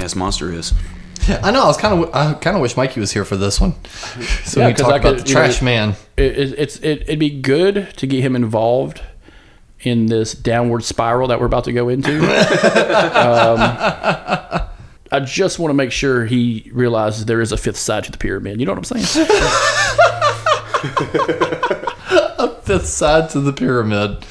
Aren't real, but the Loch Ness monster is. I know. I was kind of. I kind of wish Mikey was here for this one. So Yeah, we 'cause talk I about could- the you know, trash man. it, it, it's it, it'd be good to get him involved in this downward spiral that we're about to go into. um, I just want to make sure he realizes there is a fifth side to the pyramid. You know what I'm saying? a Fifth side to the pyramid.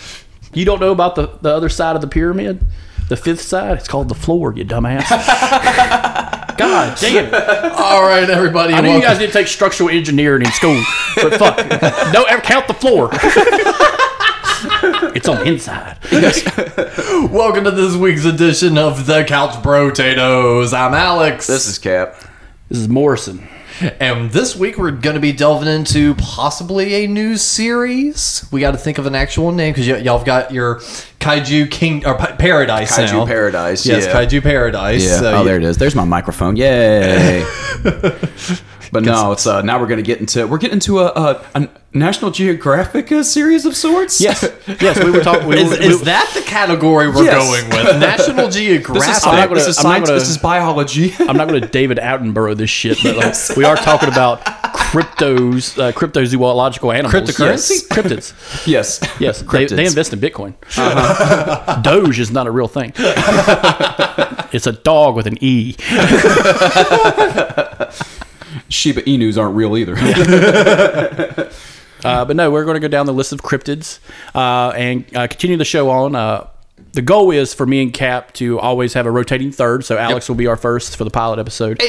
You don't know about the, the other side of the pyramid? The fifth side? It's called the floor, you dumbass. God damn. All right, everybody. I knew you guys didn't take structural engineering in school, but fuck. Don't ever count the floor. it's on the inside. Welcome to this week's edition of the Couch Potatoes. I'm Alex. This is Cap. This is Morrison. And this week we're going to be delving into possibly a new series. We got to think of an actual name because y- y'all have got your Kaiju King or Pa- Paradise Kaiju now. Paradise. Yes, yeah. Kaiju Paradise. Yeah. So oh, you- there it is. There's my microphone. Yay. but no, it's uh, now we're gonna get into we're getting into a, a, a National Geographic uh, series of sorts. Yes, yes, we were talking. We, Is, were- is we- that the category we're Yes. going with? National Geographic. This is, I'm not science, gonna- this is science. gonna- this is biology. I'm not going to David Attenborough this shit, but like, Yes. we are talking about cryptos, uh, cryptozoological animals. Cryptocurrency? Yes. Cryptids. yes. Yes, they, they invest in Bitcoin. Doge is not a real thing. it's a dog with an E. Shiba Inus aren't real either. Uh, but no, we're going to go down the list of cryptids uh, and uh, continue the show on. Uh, the goal is for me and Cap to always have a rotating third. So Alex will be our first for the pilot episode.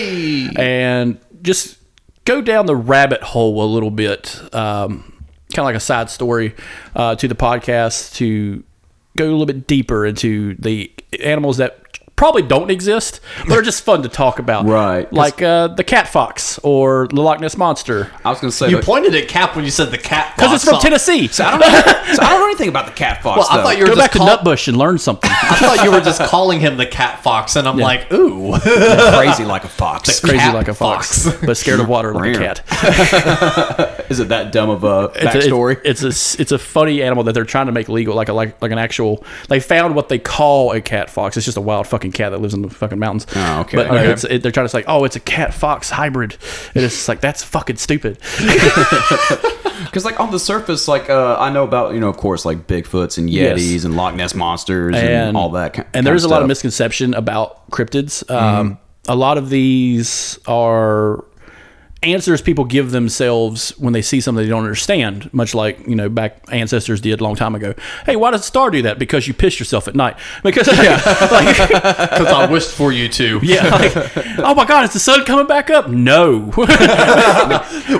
And just go down the rabbit hole a little bit, um, kind of like a side story uh, to the podcast to go a little bit deeper into the animals that probably don't exist, but are just fun to talk about. Right. Like uh, the cat fox or the Loch Ness Monster. I was gonna say You but- pointed at Cap when you said the cat. Because it's from song. Tennessee. So I don't know. so I don't know anything about the cat fox. Well, I thought you were Go just back to Nutbush and learn something. I thought you were just calling him the cat fox, and I'm like, ooh. crazy like a fox. Crazy Cat like a fox, fox. but scared of water like a cat. Is it that dumb of a It's a, backstory? it's a s- it's a funny animal that they're trying to make legal, like a like like an actual. They found what they call a cat fox. It's just a wild fucking cat that lives in the fucking mountains. Oh, okay. But Okay. it's, it, they're trying to say, oh, it's a cat fox hybrid, and it's just like that's fucking stupid. Because like on the surface, like uh, I know about you know of course like Bigfoots and Yes. Yetis and Loch Ness monsters and, all that. ki- And there's a lot of misconception about cryptids. Mm-hmm. Um, A lot of these are answers people give themselves when they see something they don't understand. Much like you know back ancestors did a long time ago. Hey, why does a star do that? Because you pissed yourself at night. Because yeah, like, Because I wished for you to. yeah, like, oh my God, is the sun coming back up? No.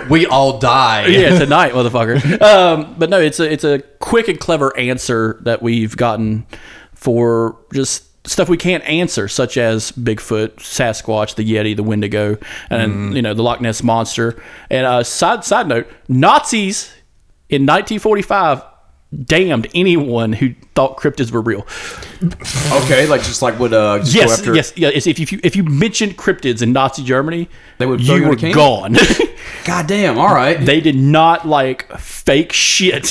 We all die. yeah, tonight, motherfucker. Um, but no, it's a it's a quick and clever answer that we've gotten for just stuff we can't answer, such as Bigfoot, Sasquatch, the Yeti, the Wendigo, and you know the Loch Ness monster. And uh, side side note, Nazis in 1945 damned anyone who thought cryptids were real. Okay, like just like would uh just go Yes, after yes, yeah. If you if you, if you mentioned cryptids in Nazi Germany, They would you you in a were gone. God damn! All right. they did not like fake shit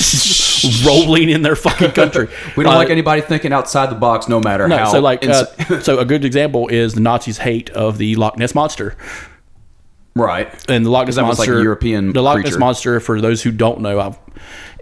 rolling in their fucking country. we don't Uh, like anybody thinking outside the box, no matter No, how. so like, uh, so a good example is the Nazis' hate of the Loch Ness monster, right. and the Loch Ness was, like, a monster, European The Loch Ness creature. monster, for those who don't know, I've,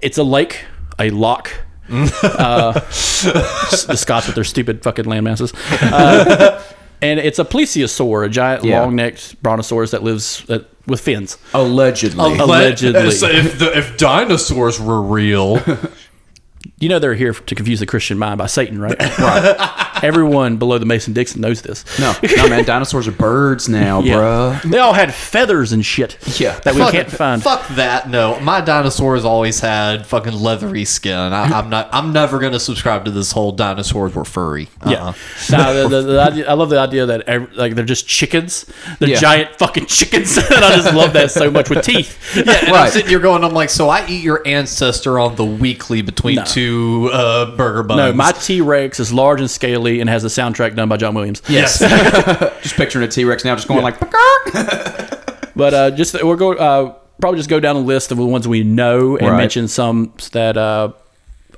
it's a lake, a lock. uh, the Scots with their stupid fucking landmasses. Uh, and it's a plesiosaur, a giant Yeah. long-necked brontosaurus that lives that, with fins. Allegedly. Allegedly. So if the, if dinosaurs were real, You know they're here to confuse the Christian mind by Satan, right? right. Everyone below the Mason Dixon knows this. No, no, man. Dinosaurs are birds now, Yeah. bruh. They all had feathers and shit. Yeah. That we Fuck- can't find. Fuck that. No, my dinosaurs always had fucking leathery skin. I, I'm not. I'm never gonna subscribe to this whole dinosaurs were furry. Uh-uh. Yeah. Nah, the, the, the idea, I love the idea that ev like they're just chickens. They're Yeah. giant fucking chickens. and I just love that so much with teeth. Yeah, and I'm Right. sitting here going, I'm like, so I eat your ancestor on the weekly between No. two uh, burger buns. No, my T Rex is large and scaly and has a soundtrack done by John Williams. Yes. just picturing a T Rex now, just going like. But uh, just we're going uh, probably just go down a list of the ones we know and Right. mention some that uh,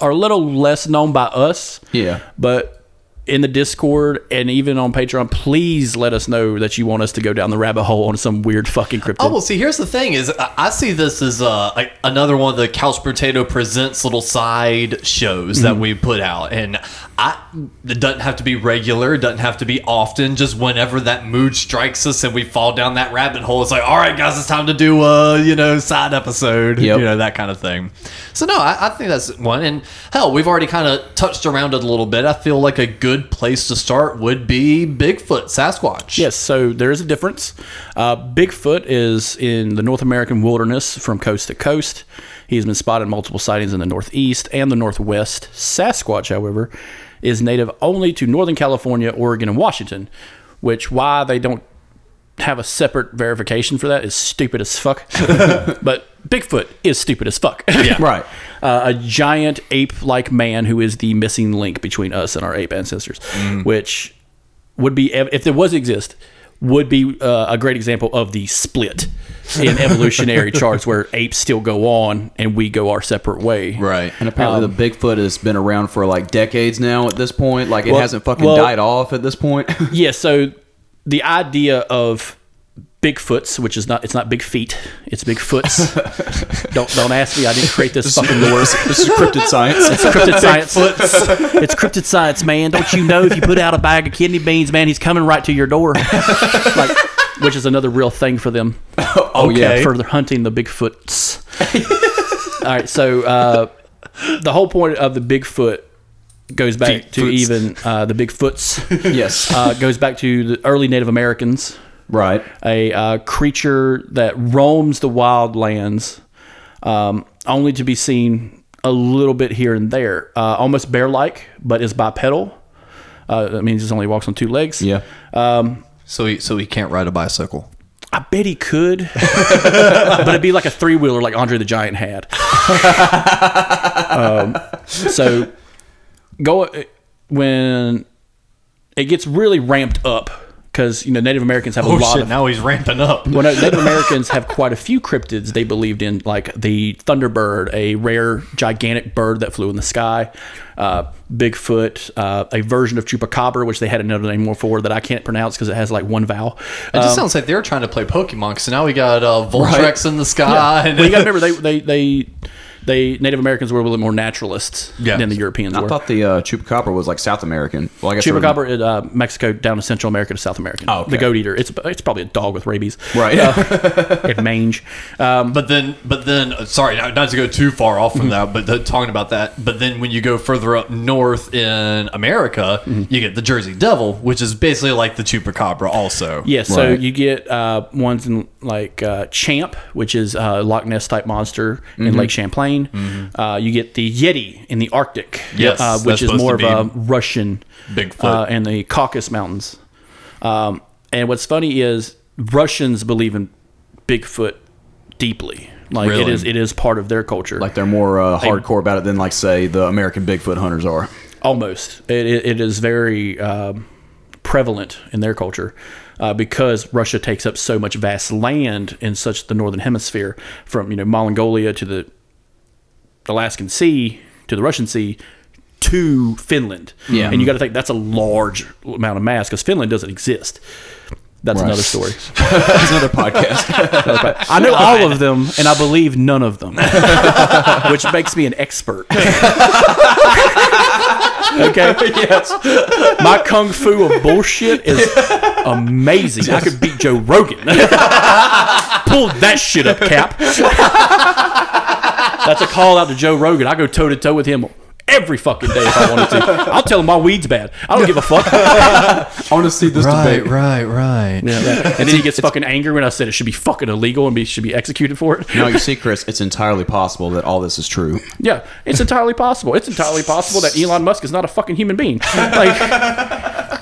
are a little less known by us. Yeah. But in the Discord and even on Patreon, please let us know that you want us to go down the rabbit hole on some weird fucking crypto. Oh well, see, here's the thing: is I, see this as uh, another one of the Couch Potato presents little side shows that we put out, and I it doesn't have to be regular, it doesn't have to be often. Just whenever that mood strikes us and we fall down that rabbit hole, it's like, all right, guys, it's time to do a you know side episode, Yep. you know that kind of thing. So no, I, I think that's one. And hell, we've already kind of touched around it a little bit. I feel like a good place to start would be Bigfoot, Sasquatch. Yes, so there is a difference. Uh, Bigfoot is in the North American wilderness from coast to coast. He's been spotted multiple sightings in the Northeast and the Northwest. Sasquatch, however, is native only to Northern California, Oregon, and Washington, which why they don't have a separate verification for that is stupid as fuck. but Bigfoot is stupid as fuck. Yeah. Right. uh, a giant ape-like man who is the missing link between us and our ape ancestors, which would be if there was exist would be uh, a great example of the split in evolutionary charts where apes still go on and we go our separate way. Right. And apparently the Bigfoot has been around for like decades now at this point. Like it Well- hasn't fucking well- died off at this point. Yeah, so the idea of Bigfoots, which is not it's not big feet, it's Bigfoots. don't don't ask me, I didn't create this fucking lore. this is cryptid science. It's cryptid science. it's cryptid science, man. Don't you know if you put out a bag of kidney beans, man, he's coming right to your door. like, which is another real thing for them. oh yeah. For hunting the Bigfoots. All right, so uh, the whole point of the Bigfoot goes back to Bigfoots. even uh, the Bigfoots. yes. Uh, goes back to the early Native Americans, right. a uh, creature that roams the wild lands, um, only to be seen a little bit here and there, uh, almost bear-like, but is bipedal. Uh, that means he only walks on two legs. Yeah. So he so he can't ride a bicycle. I bet he could, but it'd be like a three wheeler like Andre the Giant had. um, so go when it gets really ramped up because you know Native Americans have a Oh lot shit! of now he's ramping up. well, no, Native Americans have quite a few cryptids they believed in, like the thunderbird, a rare, gigantic bird that flew in the sky, uh, Bigfoot, uh, a version of chupacabra, which they had another name more for that I can't pronounce because it has like one vowel. It just sounds like they're trying to play Pokemon. So now we got uh, Voltrex in the sky. And well, you got to remember they, they they they Native Americans were a little more naturalists Yeah. than the Europeans I were. thought the uh, chupacabra was like South American. Well, I guess Chupacabra is uh, Mexico down to Central America to South America. Oh, okay. The goat eater. It's it's probably a dog with rabies. Right. and mange. Um, But then, but then, uh, sorry, not, not to go too far off from that, but the, talking about that. But then, when you go further up north in America, you get the Jersey Devil, which is basically like the chupacabra, also. Yeah, so Right. you get uh, ones in like uh, Champ, which is a Loch Ness type monster in Mm-hmm. Lake Champlain. Uh, you get the Yeti in the Arctic, Yes, uh, which is more of a Russian Bigfoot. uh, and the Caucasus Mountains. Um, and what's funny is Russians believe in Bigfoot deeply. Like it Really? is, it is part of their culture. Like they're more uh, hardcore about it than like say the American Bigfoot hunters are. Almost. It, it, it is very um, prevalent in their culture uh, because Russia takes up so much vast land in such the northern hemisphere, from you know Mongolia to the Alaskan Sea to the Russian Sea to Finland. Yeah. and you got to think that's a large amount of mass because Finland doesn't exist. That's Right. another story. That's another podcast. I know all of them, and I believe none of them, which makes me an expert. okay. Yes. My kung fu of bullshit is amazing. I could beat Joe Rogan. Pull that shit up, Cap. That's a call out to Joe Rogan. I go toe to toe with him every fucking day if I wanted to. I'll tell him my weed's bad. I don't give a fuck. I want to see this Right, debate. right, right. Yeah, that- and then he gets fucking angry when I said it should be fucking illegal and be should be executed for it. No, you see, Chris, it's entirely possible that all this is true. Yeah, it's entirely possible. It's entirely possible that Elon Musk is not a fucking human being. Like,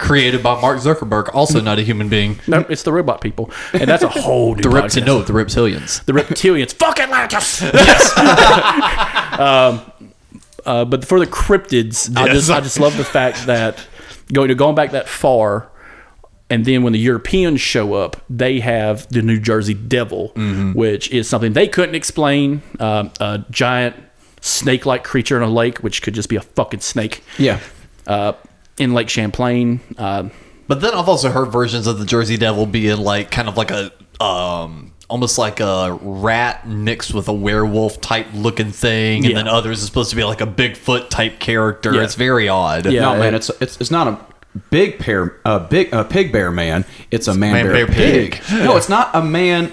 Created by Mark Zuckerberg, also not a human being. no, it's the robot people, and that's a whole new The podcast. repti- no, the reptilians. the reptilians. Fuck Atlantis. um, uh, but for the cryptids, I just I just love the fact that going to going back that far, and then when the Europeans show up, they have the New Jersey Devil, which is something they couldn't explain. Um, a giant snake-like creature in a lake, which could just be a fucking snake. Yeah. Uh, in Lake Champlain. Uh, But then I've also heard versions of the Jersey Devil being like kind of like a um almost like a rat mixed with a werewolf type looking thing, and Yeah. then others is supposed to be like a Bigfoot type character. Yeah. It's very odd. Yeah. no, man, it's it's it's not a big pair, a big a pig bear man. It's a man, Man, bear, bear, pig. pig. No, it's not a man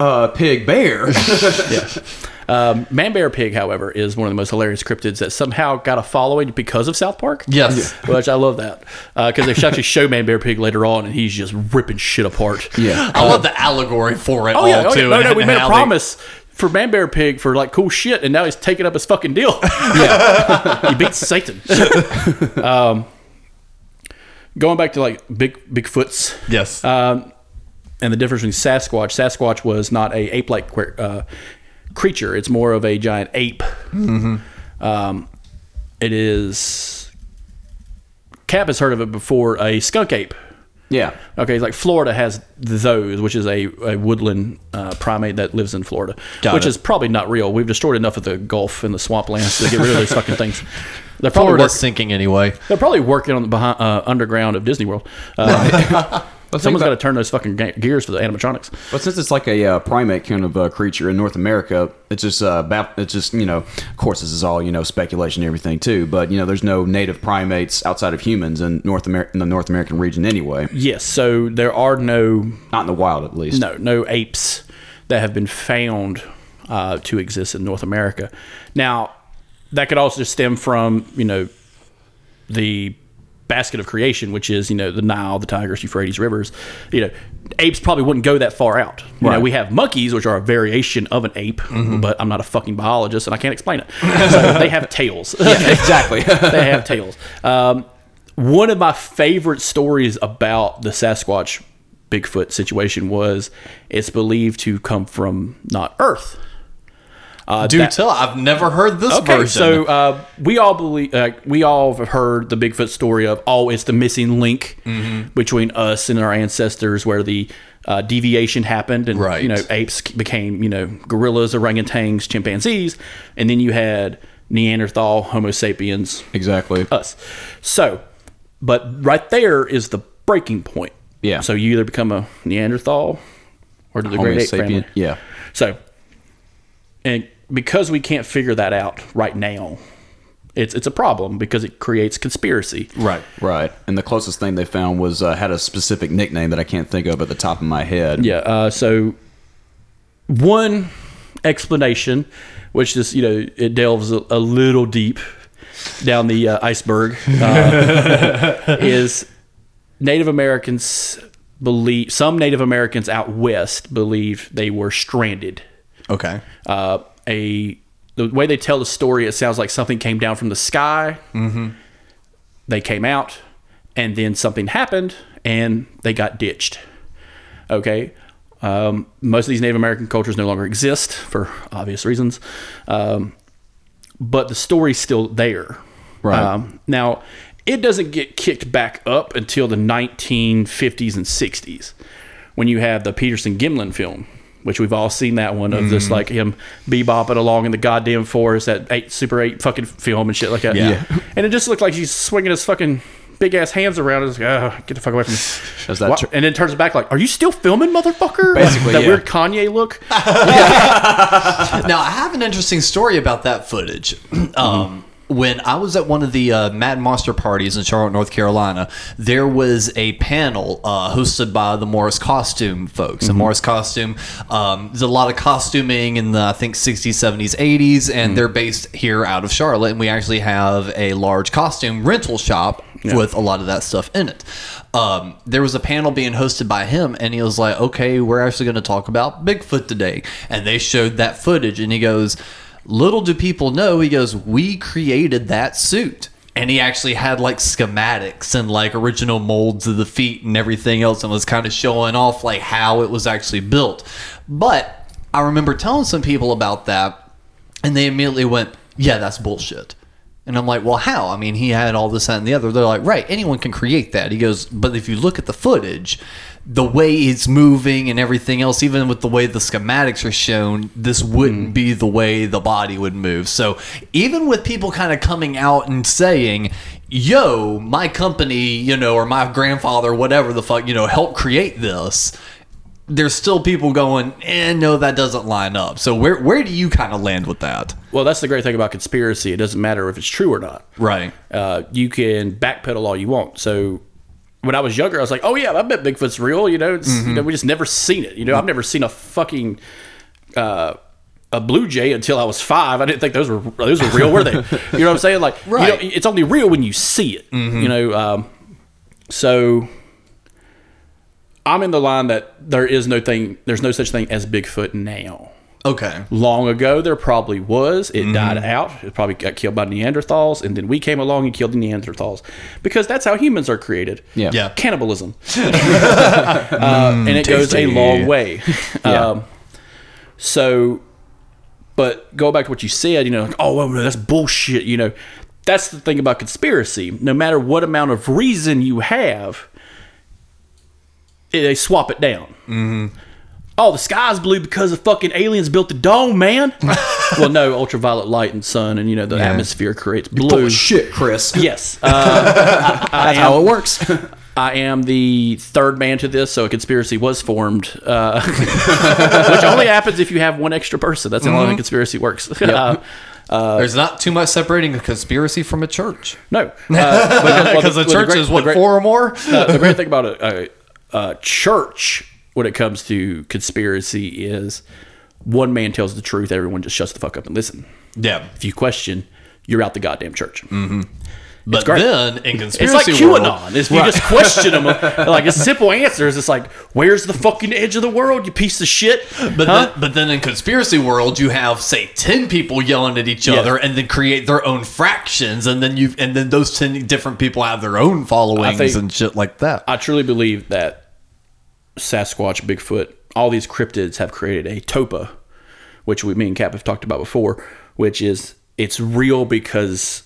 uh, pig bear. Um, Man Bear Pig, however, is one of the most hilarious cryptids that somehow got a following because of South Park. Yes. Which I love that. Because they actually show Man Bear Pig later on and he's just ripping shit apart. yeah. I love the allegory for it Oh, all yeah. Oh, too. yeah. No, no, we made a promise for Man Bear Pig for like cool shit and now he's taking up his fucking deal. Yeah. he beats Satan. um, going back to like big Bigfoots. Yes. Um, and the difference between Sasquatch. Sasquatch was not a ape-like que- uh, creature. It's more of a giant ape. Um, it is. Cap has heard of it before. A skunk ape. Yeah. Okay, like Florida has those, which is a, a woodland uh, primate that lives in Florida, Got which it. is probably not real. We've destroyed enough of the Gulf and the swamplands to get rid of those fucking things. They're probably Florida's work- sinking anyway. they're probably working on the behind, uh, underground of Disney World. Uh, But someone's think got to turn those fucking ga- gears for the animatronics. But since it's like a uh, primate kind of uh, creature in North America, it's just uh, bap- it's just you know, of course, this is all you know speculation and everything too. But you know, there's no native primates outside of humans in North America in the North American region anyway. Yes, so there are no Not in the wild, at least. no no apes that have been found uh, to exist in North America. Now, that could also stem from you know the basket of creation, which is you know the Nile, the Tigris, Euphrates rivers. You know, apes probably wouldn't go that far out. You know, we have monkeys, which are a variation of an ape, but I'm not a fucking biologist and I can't explain it. So they have tails. exactly. they have tails. Um, one of my favorite stories about the Sasquatch Bigfoot situation was it's believed to come from not Earth. Uh, Do that- tell. I've never heard this Okay, version. so uh, we all believe, uh, we all have heard the Bigfoot story of oh, it's the missing link Mm-hmm. between us and our ancestors, where the uh, deviation happened, and Right. you know apes became you know gorillas, orangutans, chimpanzees, and then you had Neanderthal, Homo sapiens, exactly. us. So, but right there is the breaking point. Yeah. So you either become a Neanderthal or to the Homo great ape sapien. family. Yeah. So, and because we can't figure that out right now, it's it's a problem because it creates conspiracy. right. Right. And the closest thing they found was uh, had a specific nickname that I can't think of at the top of my head. Yeah. Uh, so one explanation, which is you know it delves a, a little deep down the uh, iceberg, uh, is Native Americans believe some Native Americans out west believe they were stranded. Okay. uh, a the way they tell the story, it sounds like something came down from the sky. Mm-hmm. They came out, and then something happened, and they got ditched. Okay. Um, most of these Native American cultures no longer exist for obvious reasons, um, but the story's still there. Right. Um, now, it doesn't get kicked back up until the 1950s and 60s when you have the Peterson Gimlin film, which we've all seen that one of this like him bebopping along in the goddamn forest, that eight Super 8 fucking film and shit like that. Yeah. And it just looked like he's swinging his fucking big ass hands around. It's like, oh, get the fuck away from me. Does that Wha- tr- and then turns back like, are you still filming, motherfucker? Basically, that yeah. weird Kanye look. now I have an interesting story about that footage. Um, when I was at one of the uh, Mad Monster parties in Charlotte, North Carolina, there was a panel uh, hosted by the Morris Costume folks. And Morris Costume, um, there's a lot of costuming in the I think 60s, 70s, 80s, and they're based here out of Charlotte. And we actually have a large costume rental shop with a lot of that stuff in it. Um, there was a panel being hosted by him, and he was like, "Okay, we're actually going to talk about Bigfoot today." And they showed that footage, and he goes, "Little do people know," he goes, "We created that suit." And he actually had like schematics and like original molds of the feet and everything else, and was kind of showing off like how it was actually built. But I remember telling some people about that, and they immediately went, "Yeah, that's bullshit." And I'm like, well, how? I mean, he had all this, that, and the other. They're like, right, anyone can create that. He goes, but if you look at the footage, the way it's moving and everything else, even with the way the schematics are shown, this wouldn't be the way the body would move. So even with people kind of coming out and saying, yo, my company, you know, or my grandfather, whatever the fuck, you know, helped create this. There's still people going, eh, no, that doesn't line up. So where where do you kind of land with that? Well, that's the great thing about conspiracy. It doesn't matter if it's true or not. Right. Uh, you can backpedal all you want. So when I was younger, I was like, "Oh yeah, I bet Bigfoot's real." You know, it's, you know, we just never seen it. You know, I've never seen a fucking uh, a blue jay until I was five. I didn't think those were those were real, were they? You know what I'm saying? Like, you know, it's only real when you see it. You know, um, so I'm in the line that there is no thing, there's no such thing as Bigfoot now. Okay. Long ago, there probably was. It died out. It probably got killed by Neanderthals, and then we came along and killed the Neanderthals because that's how humans are created. Yeah. Yeah. Cannibalism, uh, and it goes a long way. Yeah. Um, so, but go back to what you said. You know, like, oh, well, that's bullshit. You know, that's the thing about conspiracy. No matter what amount of reason you have, they swap it down. Mm-hmm. Oh, the sky's blue because the fucking aliens built the dome, man. well, no, ultraviolet light and sun, and you know the atmosphere creates Full blue. of shit, Chris. Yes, uh, That's how it works. I am the third man to this, so a conspiracy was formed, uh, which only happens if you have one extra person. That's how the conspiracy works. Uh, There's not too much separating a conspiracy from a church. no, uh, well, Because the- a well, the church great- is the what great- four or more. uh, the great thing about a, a, a church when it comes to conspiracy is one man tells the truth, everyone just shuts the fuck up and listen. Yeah, If you question, you're out the goddamn church. Mm-hmm. but then in conspiracy, It's like world, QAnon. If you just question them, like a simple answer is It's like, where's the fucking edge of the world, you piece of shit? But Huh? then, but then in conspiracy world, you have say ten people yelling at each Yeah. other, and then create their own fractions, and then you and then those ten different people have their own followings think- and shit like that. I truly believe that Sasquatch, Bigfoot, all these cryptids have created a tulpa, which we, me and Cap have talked about before, which is it's real because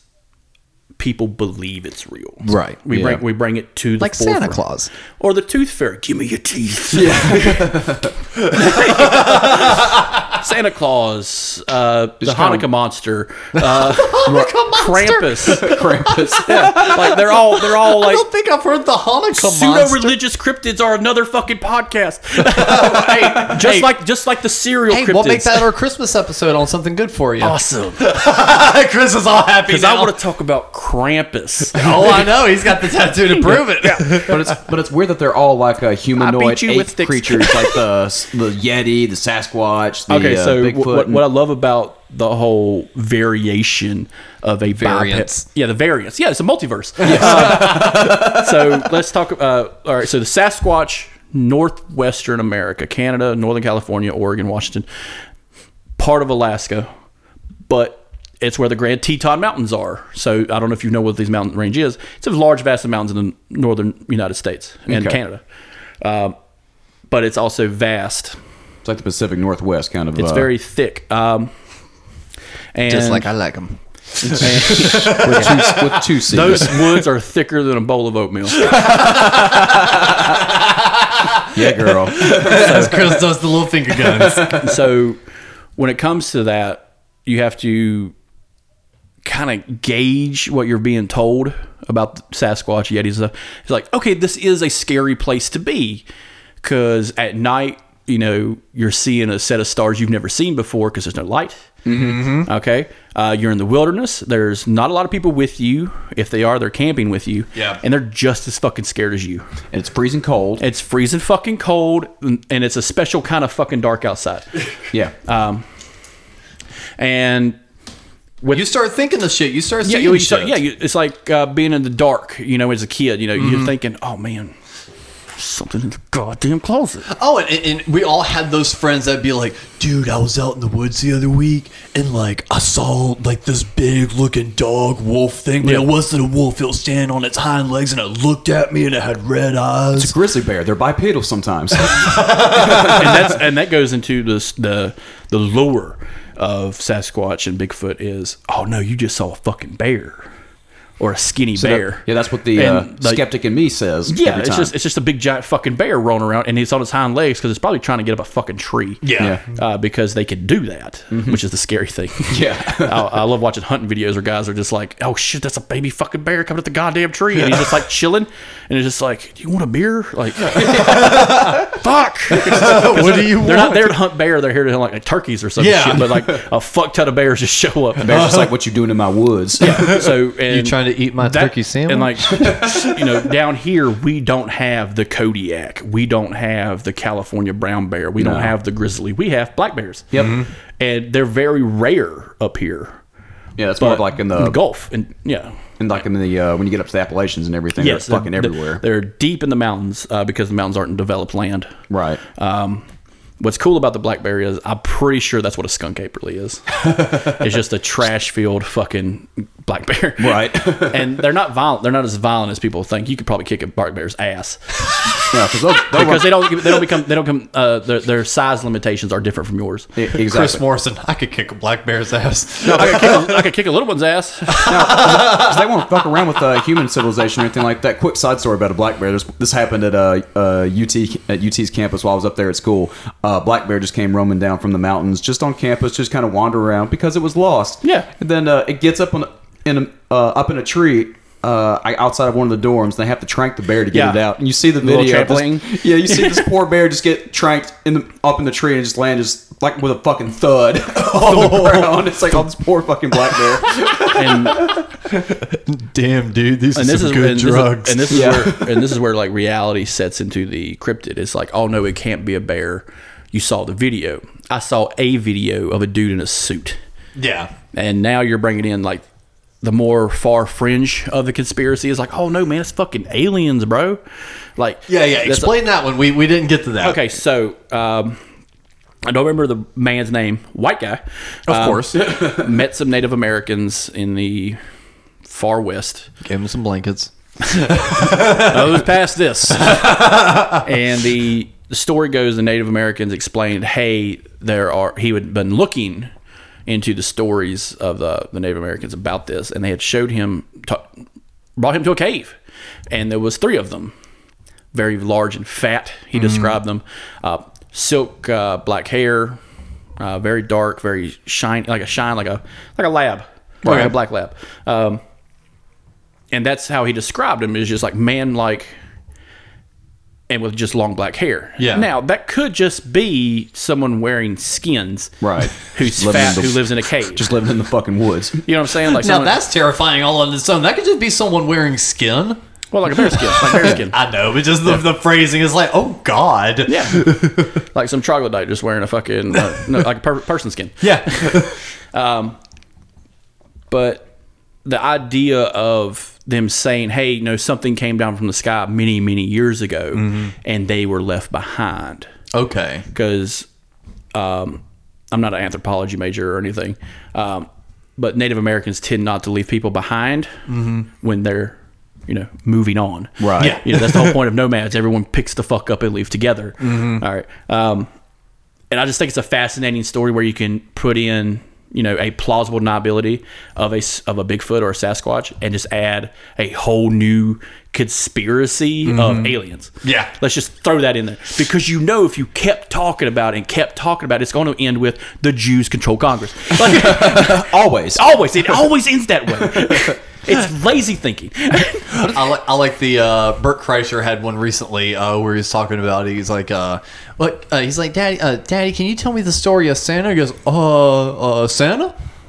people believe it's real. Right. We Yeah. bring we bring it to the like Santa. Claus. or the tooth fairy. Give me your teeth. Santa Claus, uh, the Hanukkah monster, uh, Krampus. Krampus. like they're all they're all like. I don't think I've heard the Hanukkah pseudo monster. religious cryptids are another fucking podcast. hey, just hey. like just like the serial Hey, cryptids. we'll make that our Christmas episode on something good for you. awesome Chris is all happy because. I want to talk about Krampus. oh, I know. He's got the tattoo to prove it. but it's but it's weird that they're all like uh, humanoid you ape creatures, like the the Yeti, the Sasquatch, the Okay, uh, so Bigfoot. what, and- what I love about the whole variation of a Variance. biped, yeah, the variance, yeah, it's a multiverse. Uh, so let's talk. Uh, all right, so the Sasquatch, northwestern America, Canada, Northern California, Oregon, Washington, part of Alaska, but it's where the Grand Teton Mountains are. So I don't know if you know what these mountain range is. It's a large, vast of mountains in the northern United States and Okay. Canada, um, but it's also vast. it's like the Pacific Northwest kind of. It's uh, very thick. Um, and Just like I like them. with two, with two C's. those woods are thicker than a bowl of oatmeal. yeah, girl. As Chris does the little finger guns. so when it comes to that, you have to kind of gauge what you're being told about Sasquatch, Yetis. and stuff. It's like, okay, this is a scary place to be because at night, you know, you're seeing a set of stars you've never seen before because there's no light. Okay, uh, you're in the wilderness. There's not a lot of people with you. If they are, they're camping with you. Yeah. and they're just as fucking scared as you. And it's freezing cold. It's freezing fucking cold, and and it's a special kind of fucking dark outside. yeah. And You start thinking the shit. You start yeah, seeing you, you shit. start- yeah, you, it's like uh, being in the dark. You know, as a kid, you know, Mm-hmm. you're thinking, oh man, something in the goddamn closet. Oh, and, and we all had those friends that'd be like, dude, I was out in the woods the other week and like I saw like this big looking dog wolf thing, but Yeah. it wasn't a wolf. It was standing on its hind legs and it looked at me and it had red eyes. it's a grizzly bear. They're bipedal sometimes. and that's and that goes into this the the lure of Sasquatch and Bigfoot is oh no you just saw a fucking bear or a skinny bear yeah, that's what the, uh, And, like, skeptic in me says. yeah every it's just it's just a big giant fucking bear rolling around and it's on its hind legs because it's probably trying to get up a fucking tree Yeah. uh, because they can do that which is the scary thing yeah. I, I love watching hunting videos where guys are just like, "Oh shit, that's a baby fucking bear coming up the goddamn tree," and he's just like chilling, and it's just like, "Do you want a beer?" Like, fuck. what do you want? They're not there to hunt bear. They're here to hunt like, turkeys or some Yeah. shit. But like a fuck ton of bears just show up. Bear's just like what you doing in my woods. So and You trying to eat my that- turkey sandwich? And like, you know, down here we don't have the Kodiak, we don't have the California brown bear, we don't have the grizzly. We have black bears. Yep. And they're very rare up here. Yeah, that's more like in the, Gulf and yeah. and like in the uh, when you get up to the Appalachians and everything. Yes, they're fucking they're, everywhere. They're deep in the mountains uh, because the mountains aren't in developed land. right. Um, what's cool about the blackberry is I'm pretty sure that's what a skunk ape really is. it's just a trash filled fucking black bear. Right. and they're not violent. They're not as violent as people think. You could probably kick a black bear's ass yeah, because they'll, they'll because they don't. They don't become. They don't come. Uh, their, their size limitations are different from yours. run- exactly. Chris Morrison, I could kick a black bear's ass. No, I could, kick a, I could kick a little one's ass. ass. 'Cause they won't fuck around with uh, human civilization or anything like that. Quick side story about a black bear. This, this happened at uh, uh, UT at UT's campus while I was up there at school. Uh, black bear just came roaming down from the mountains, just on campus, just kind of wander around because it was lost. Yeah. And then uh, it gets up on in a, uh, up in a tree. Uh, outside of one of the dorms, they have to trank the bear to get Yeah. it out, and you see the Little video. of this- yeah, you see this poor bear just get tranked in the up in the tree and just land just like with a fucking thud on the ground. It's like oh, this poor fucking black bear. And Damn, dude, these and are this some is good and drugs. This is, and this is Yeah. where and this is where like reality sets into the cryptid. It's like, oh no, it can't be a bear. You saw the video. I saw a video of a dude in a suit, yeah. and now you're bringing in like the more far fringe of the conspiracy. Is like, oh no, man, it's fucking aliens, bro. Like, Yeah, yeah. that's- Explain that one. We we didn't get to that. Okay, so um, I don't remember the man's name. White guy, Of Um, course. met some Native Americans in the far west. Gave him some blankets. I was past this. and the, the story goes the Native Americans explained, hey, there are he had been looking into the stories of the, the Native Americans about this, and they had showed him ta- brought him to a cave, and there was three of them, very large and fat. He described them, uh, silk uh, black hair, uh, very dark, very shiny, like a shine, like a like a lab, like a black lab. Um, and that's how he described him is just like man like and with just long black hair. Yeah. Now that could just be someone wearing skins, Right. Who's living fat, the- who lives in a cave. just living in the fucking woods. you know what I'm saying? Like Now someone, that's terrifying all on its own. That could just be someone wearing skin. well, like a bear skin, like bear skin. I know, but just the, the phrasing is like, oh god. Yeah, like some troglodyte just wearing a fucking uh, no, like a per- person skin. Yeah. um, But the idea of them saying, "Hey, you know, something came down from the sky many, many years ago, Mm-hmm. and they were left behind," okay. because um, I'm not an anthropology major or anything, um, but Native Americans tend not to leave people behind when they're, you know, moving on. Right. Yeah. You know, that's the whole point of nomads. Everyone picks the fuck up and leave together. All right. Um, and I just think it's a fascinating story where you can put in, you know, a plausible deniability of a of a Bigfoot or a Sasquatch, and just add a whole new conspiracy of mm-hmm. aliens. Yeah. let's just throw that in there because you know if you kept talking about it and kept talking about it, it's going to end with the Jews control Congress. Like, Always. always, it always ends that way. It's lazy thinking. I like I like the uh, Bert Kreischer had one recently uh, where he's talking about he's like uh what uh, he's like daddy uh, daddy can you tell me the story of Santa he goes uh uh Santa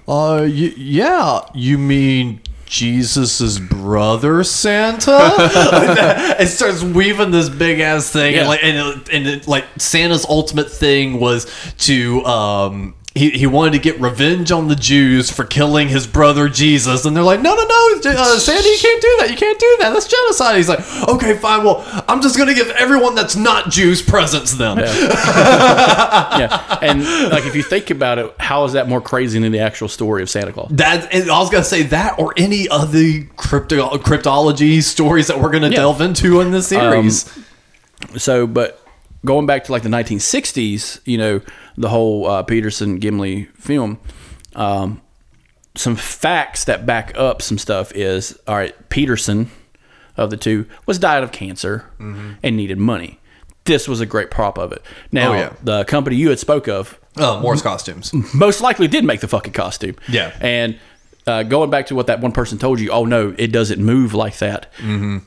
uh y- yeah you mean Jesus's brother Santa it starts weaving this big ass thing Yeah. and like and, and it, like Santa's ultimate thing was to um he, he wanted to get revenge on the Jews for killing his brother Jesus, and they're like, no, no, no, uh, Sandy, you can't do that. You can't do that. That's genocide. He's like, okay, fine. Well, I'm just gonna give everyone that's not Jews presents then. yeah, and like if you think about it, how is that more crazy than the actual story of Santa Claus? That and I was gonna say that or any other crypto cryptology stories that we're gonna delve into in this series. So, but going back to like the 1960s, you know, the whole uh, Peterson Gimlin film, um, some facts that back up some stuff is all right, Peterson of the two was died of cancer and needed money. This was a great prop of it. Now, Oh, yeah. the company you had spoke of oh, Morris costumes. most likely did make the fucking costume. Yeah. And uh, going back to what that one person told you, oh no, it doesn't move like that. Mm-hmm.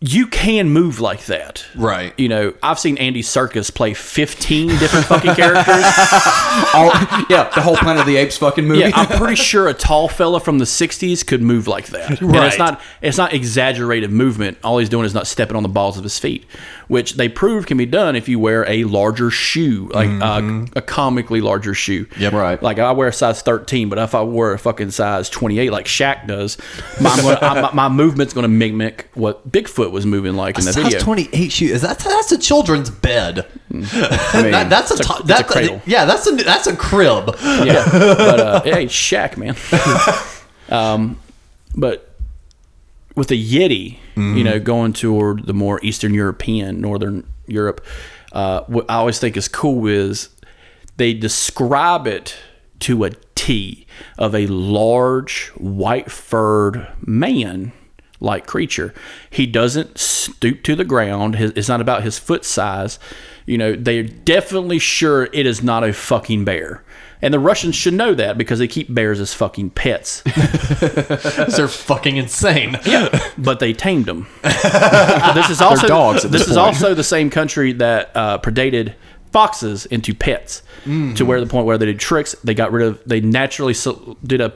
You can move like that. Right. You know, I've seen Andy Serkis play 15 different fucking characters. All, yeah, the whole Planet of the Apes fucking movie. Yeah, I'm pretty sure a tall fella from the 60s could move like that. And Right. it's not it's not exaggerated movement. All he's doing is not stepping on the balls of his feet, which they prove can be done if you wear a larger shoe, like uh, a comically larger shoe. Yep. Right. Like I wear a size 13, but if I wore a fucking size 28 like Shaq does, my, gonna, I, my, my movement's going to mimic what Bigfoot was moving like in the Size video. 28 shoe. Is that that's a children's bed? I mean, That, that's a, It's a- to- it's a that's cradle. yeah. That's a that's a crib. yeah, but uh, hey, Shaq, man. um, but with the Yeti, you know, going toward the more Eastern European, Northern Europe, uh, what I always think is cool is they describe it to a T of a large white furred man like creature. He doesn't stoop to the ground. His, it's not about his foot size. You know, they're definitely sure it is not a fucking bear. And the Russians should know that because they keep bears as fucking pets. They're fucking insane. Yeah, but they tamed them. this is also dogs at this, this is point. also the same country that uh, predated foxes into pets to where the point where they did tricks. They got rid of. They naturally did a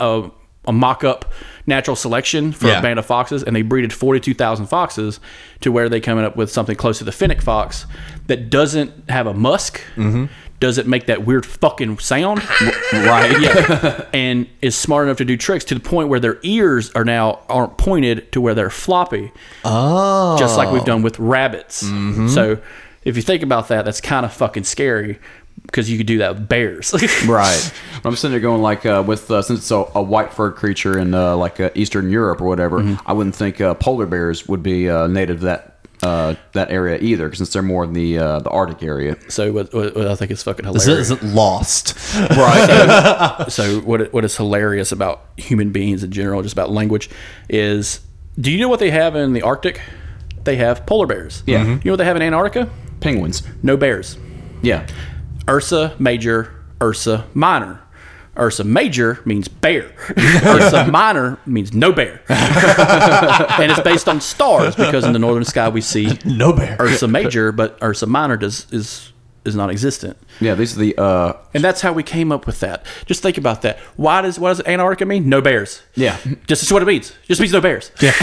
a, a mock up natural selection for Yeah. a band of foxes, and they breeded forty two thousand foxes to where they coming up with something close to the fennec fox that doesn't have a musk. Mm-hmm. Doesn't make that weird fucking sound, right. yeah, and is smart enough to do tricks to the point where their ears are now aren't pointed to where they're floppy. Oh, just like we've oh. done with rabbits. Mm-hmm. So if you think about that, that's kind of fucking scary because you could do that with bears. Right. I'm sitting there going like, uh, with uh, since it's a, a white furred creature in uh, like uh, Eastern Europe or whatever, Mm-hmm. I wouldn't think uh, polar bears would be uh, native to that uh, that area either, since they're more in the uh, the Arctic area. so what, what, what I think is fucking hilarious. This hilarious. isn't lost. Right. so what what is hilarious about human beings in general, just about language, is do you know what they have in the Arctic? They have polar bears. Yeah. Mhm. You know what they have in Antarctica? Penguins. No bears. Yeah. Ursa Major, Ursa Minor. Ursa Major means bear. Ursa Minor means no bear. and it's based on stars because in the northern sky we see No bear. Ursa Major, but Ursa Minor does is is non-existent. Yeah. These are the uh, And that's how we came up with that. Just think about that. Why does what does Antarctica mean? No bears. yeah Just that's what it means. Just means no bears. Yeah.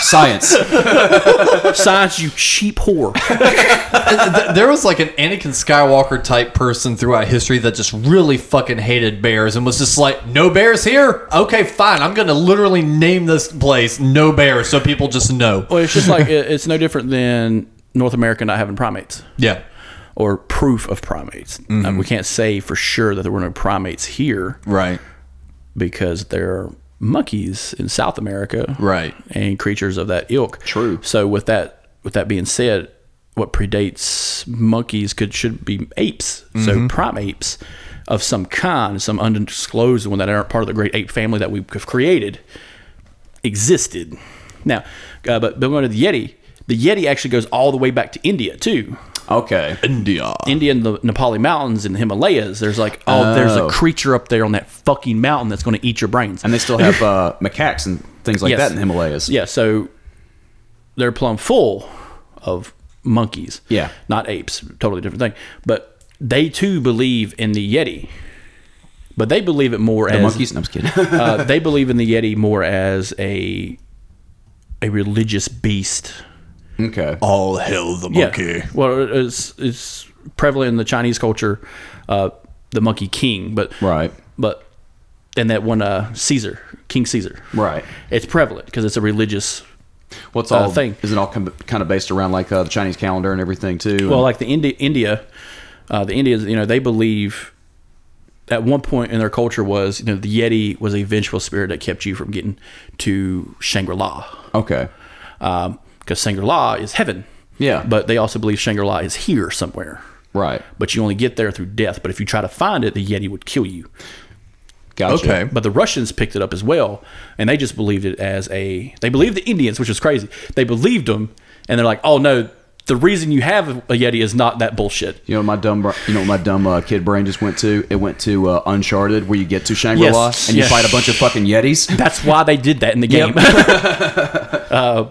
Science. Science, you cheap whore. there was like an Anakin Skywalker type person throughout history that just really fucking hated bears and was just like, no bears here? Okay, fine. I'm going to literally name this place No Bears so people just know. Well, it's just like it- it's no different than North America not having primates. Yeah. Or proof of primates. Uh, we can't say for sure that there were no primates here Right. because there are monkeys in South America, Right. and creatures of that ilk. True. So with that, with that being said, what predates monkeys could should be apes. So primates of some kind, some undisclosed one that aren't part of the great ape family that we have created, existed. Now, uh, but but going to the Yeti, the Yeti actually goes all the way back to India too. Okay. India. India and the Nepali mountains and the Himalayas. There's like, oh, there's a Oh. creature up there on that fucking mountain that's going to eat your brains. And they still have uh, macaques and things like Yes. that in the Himalayas. Yeah, so they're plumb full of monkeys. Yeah. Not apes, totally different thing. But they too believe in the Yeti. But they believe it more The as monkeys? No, I'm kidding. uh, they believe in the Yeti more as a a religious beast. Okay. All hail the monkey. Yeah. Well, it's it's prevalent in the Chinese culture, uh, the monkey king, but Right. but and that one uh, Caesar, King Caesar. Right. It's prevalent because it's a religious What's uh, all thing. Is it all com- kind of based around like uh, the Chinese calendar and everything too? Well, like the Indi- India, uh, the Indians, you know, they believe at one point in their culture was, you know, the Yeti was a vengeful spirit that kept you from getting to Shangri La, okay. Because Shangri La is heaven. Yeah. But they also believe Shangri La is here somewhere. Right. But you only get there through death. But if you try to find it, the Yeti would kill you. Gotcha. Okay. But the Russians picked it up as well, and they just believed it as a. They believed the Indians, which was crazy. They believed them, and they're like, "Oh no, the reason you have a Yeti is not that bullshit." You know my dumb, you know what my dumb uh, kid brain just went to. It went to uh, Uncharted, where you get to Shangri La Yes. and you fight a bunch of fucking yetis. That's why they did that in the game. uh,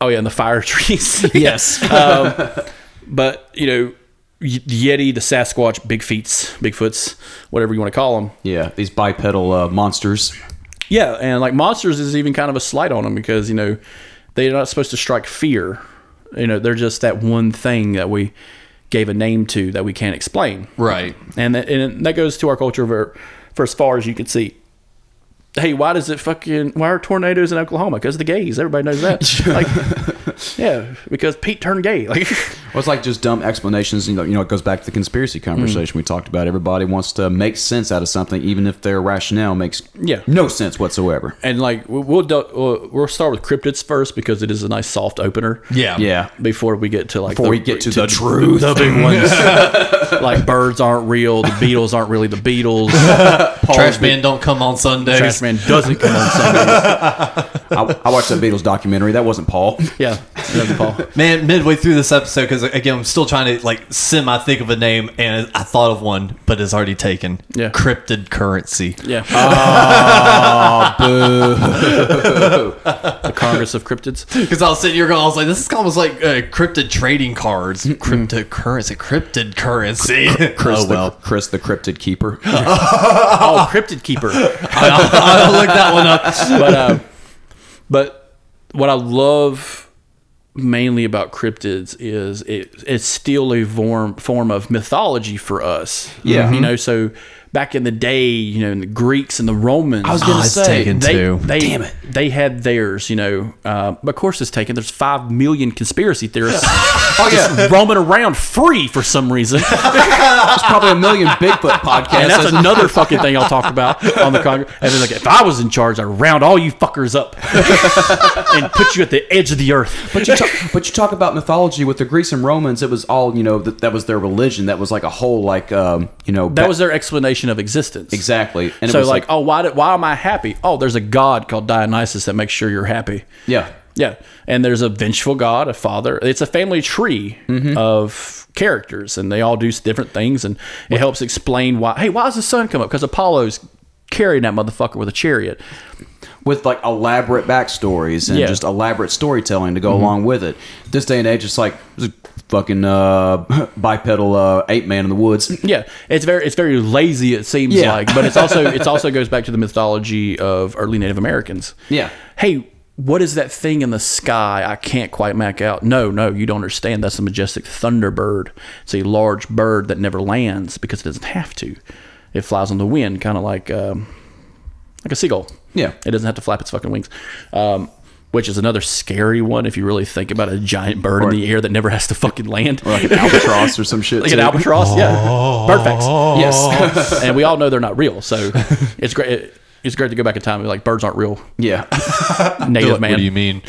oh yeah, and the fire trees. yes. but you know, the Yeti, the Sasquatch, Big Feets, Bigfoots, whatever you want to call them. yeah. These bipedal uh, monsters. Yeah, and like monsters is even kind of a slight on them because you know they're not supposed to strike fear. You know, they're just that one thing that we gave a name to that we can't explain. Right. and that, and that goes to our culture for, for as far as you can see. Hey, why does it fucking why are tornadoes in Oklahoma? Because the gays. Everybody knows that. like, yeah, because Pete turned gay. Like, Well, it's like just dumb explanations. You know, you know, it goes back to the conspiracy hmm. conversation we talked about. Everybody wants to make sense out of something, even if their rationale makes Yeah. no sense whatsoever. and like we'll we'll, we'll we'll start with cryptids first because it is a nice soft opener. Yeah. Yeah. Before we get to like Before we get to the truth. the big ones, like birds aren't real, the Beatles aren't really the Beatles. Trash Man don't come on Sundays. Trash Man doesn't come on Sundays. I, I watched that Beatles documentary. That wasn't Paul. Yeah, it doesn't Paul. Man, midway through this episode, because again, I'm still trying to like semi think of a name, and I thought of one, but it's already taken. Yeah. Cryptid currency. Yeah. Oh, boo. the Congress of Cryptids. Because I was sitting here going, I was like, this is almost like uh, cryptid trading cards. Cryptocurrency. Cryptid currency. Chris, oh, well. the, Chris, the cryptid keeper. Oh, Cryptid Keeper. I'll look that one up. But uh, but what I love mainly about cryptids is it, it's still a form form of mythology for us. Yeah. you know. Mm-hmm. So back in the day, you know, in the Greeks and the Romans, I was gonna Oh, say, taken they, too. they, Damn it. they had theirs, you know. Uh, but of course, it's taken. There's five million conspiracy theorists oh yeah, just roaming around free for some reason. there's probably a million Bigfoot podcasts. And that's another fucking thing I'll talk about on the Congress. And they're like, if I was in charge, I'd round all you fuckers up and put you at the edge of the earth. But you, talk, but you talk about mythology with the Greeks and Romans. It was all you know. That, that was their religion. That was like a whole like um, you know. That was their explanation of existence. exactly. And it So was like, oh, why did, why am I happy? Oh, there's a god called Dionysus that makes sure you're happy. yeah, Yeah, and there's a vengeful god, a father. It's a family tree of characters, and they all do different things, and it helps explain why. Hey, why does the sun come up? Because Apollo's carrying that motherfucker with a chariot. with like elaborate backstories and Yeah. Mm-hmm. just elaborate storytelling to go along with it. This day and age, it's like fucking uh, bipedal uh, ape man in the woods. Yeah, it's very it's very lazy. It seems Yeah. like, but it's also it's also goes back to the mythology of early Native Americans. Yeah. Hey, what is that thing in the sky? I can't quite make out. No, no, you don't understand. That's a majestic thunderbird. It's a large bird that never lands because it doesn't have to. It flies on the wind, kind of like um, like a seagull. Yeah. It doesn't have to flap its fucking wings. Um, which is another scary one if you really think about a giant bird in the air that never has to fucking land. Or like an albatross or some shit. Like an too. albatross, yeah. Bird facts. Yes. and we all know they're not real. So it's great. It's great to go back in time and be like birds aren't real. yeah. Native man. What do you mean?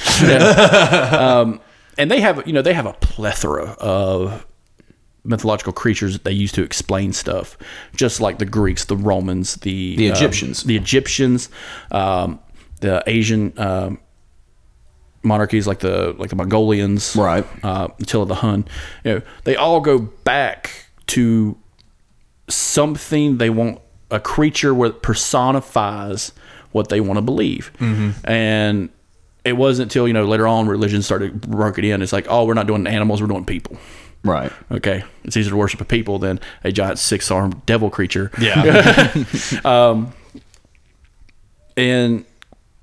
and they have you know they have a plethora of mythological creatures that they use to explain stuff, just like the Greeks, the Romans, the The um, Egyptians. the Egyptians, um, the Asian um, monarchies like the like the Mongolians, Right. Uh, Attila the Hun, you know, they all go back to something they want a creature where personifies what they want to believe, and it wasn't until you know later on religion started working in. It's like, oh, we're not doing animals, we're doing people. Right. Okay, it's easier to worship a people than a giant six-armed devil creature. Yeah. and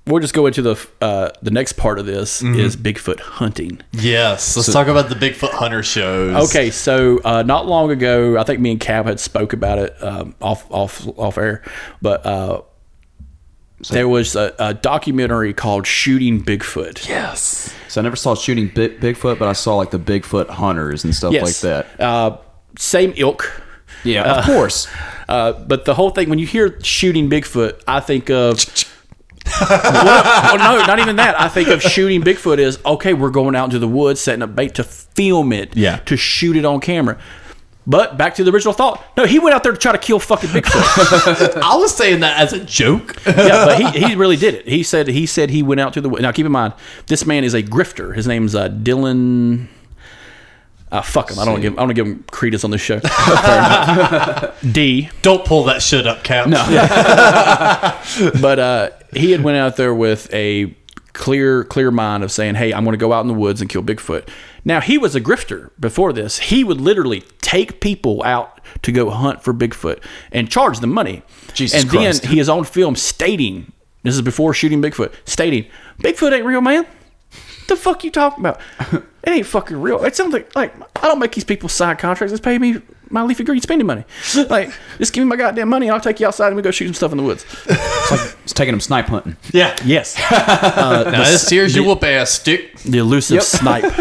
we'll just go into the uh, the next part of this is Bigfoot hunting. yes. Let's talk about the Bigfoot hunter shows. Okay, so uh, not long ago, I think me and Cap had spoke about it um, off off off air, but uh, there was a, a documentary called "Shooting Bigfoot." Yes. So I never saw shooting Bi- Bigfoot, but I saw like the Bigfoot hunters and stuff like that. Uh, same ilk. Yeah, of course. Uh, but the whole thing, when you hear shooting Bigfoot, I think of. well, no, not even that. I think of shooting Bigfoot is okay. We're going out into the woods, setting up bait to film it, Yeah. to shoot it on camera. But back to the original thought. No, he went out there to try to kill fucking Bigfoot. I was saying that as a joke. yeah, but he, he really did it. He said he said he went out to the now. Keep in mind, this man is a grifter. His name's uh, Dylan. Uh, fuck him. I don't give. I don't give him credence on this show. D. Don't pull that shit up, Cap. No. but uh, he had went out there with a clear clear mind of saying hey i'm going to go out in the woods and kill bigfoot now he was a grifter before this he would literally take people out to go hunt for bigfoot and charge them money Jesus and Christ. then he is on film stating this is before shooting bigfoot stating bigfoot ain't real man the fuck you talking about it ain't fucking real it sounds like like i don't make these people sign contracts just pay me my leafy green spending money like just give me my goddamn money and i'll take you outside and we go shoot some stuff in the woods It's like it's taking them snipe hunting. Yeah. yes Now, this here's your whoop ass stick. the elusive snipe,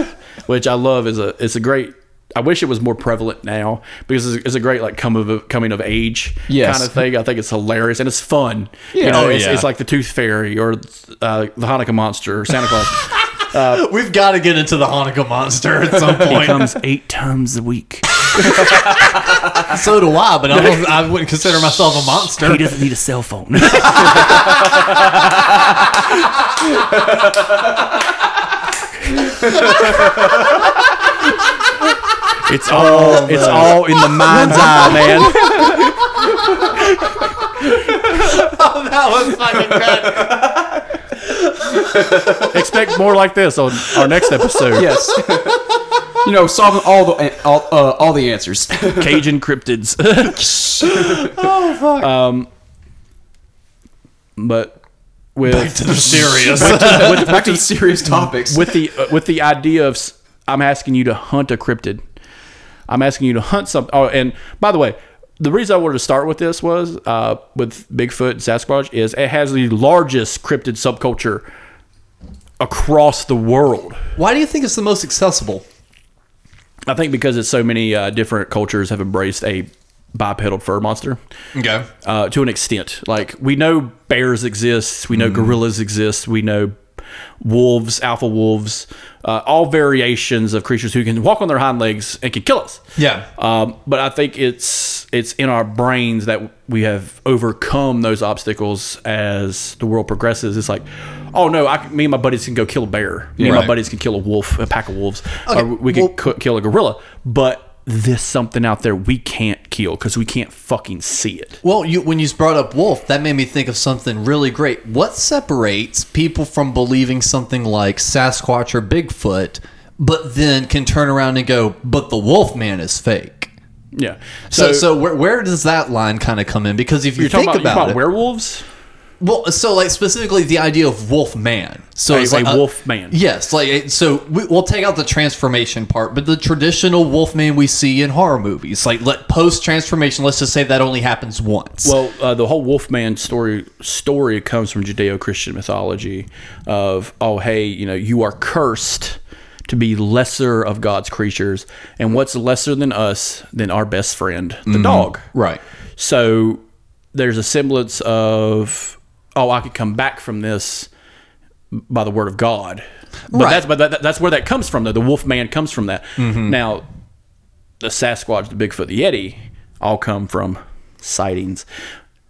which I love is a it's a great. I wish it was more prevalent now because it's, it's a great like come of coming of age Yes. kind of thing. I think it's hilarious and it's fun. Yeah. you know, Oh, it's, yeah. it's like the Tooth Fairy or uh, the Hanukkah monster or Santa Claus. Uh, We've got to get into the Hanukkah monster at some he point. comes eight times a week. so do I, but I, don't, I wouldn't consider myself a monster. He doesn't need a cell phone. It's all oh, it's all in the mind's eye, man. Oh, that was fucking good. Expect more like this on our next episode. Yes. you know, solving all the all, uh, all the answers. Cajun cryptids. Oh, fuck. Um, but with to the serious. with, Back to the serious topics. with the uh, with the idea of I'm asking you to hunt a cryptid. I'm asking you to hunt something. Oh, and by the way, the reason I wanted to start with this was uh, with Bigfoot and Sasquatch is it has the largest cryptid subculture across the world. Why do you think it's the most accessible? I think because it's so many uh, different cultures have embraced a bipedal fur monster. Okay. uh, to an extent. Like we know bears exist, we know gorillas exist, we know wolves, alpha wolves, uh, all variations of creatures who can walk on their hind legs and can kill us. Yeah. Um, but I think it's it's in our brains that we have overcome those obstacles as the world progresses. It's like, oh no, I, me and my buddies can go kill a bear. Me and my buddies can kill a wolf, a pack of wolves, Okay, or we can well- kill a gorilla. But there's something out there we can't kill because we can't fucking see it. Well, you, when you brought up wolf, that made me think of something really great. What separates people from believing something like Sasquatch or Bigfoot, but then can turn around and go, "But the wolf man is fake." Yeah. So, so, where, where does that line kind of come in? Because if you you're talking think about, you're about, it, about werewolves? Well, so like specifically the idea of wolf man. So A- it's a like wolf man. Yes, like so we, we'll take out the transformation part, but the traditional wolf man we see in horror movies, like let post transformation, let's just say that only happens once. Well, uh, the whole Wolfman story story comes from Judeo-Christian mythology of oh hey you know you are cursed to be lesser of God's creatures and what's lesser than us than our best friend the dog right. so there's a semblance of oh I could come back from this by the word of God but Right. that's but that, that's where that comes from though the wolf man comes from that mm-hmm. now the Sasquatch, the Bigfoot, the Yeti all come from sightings.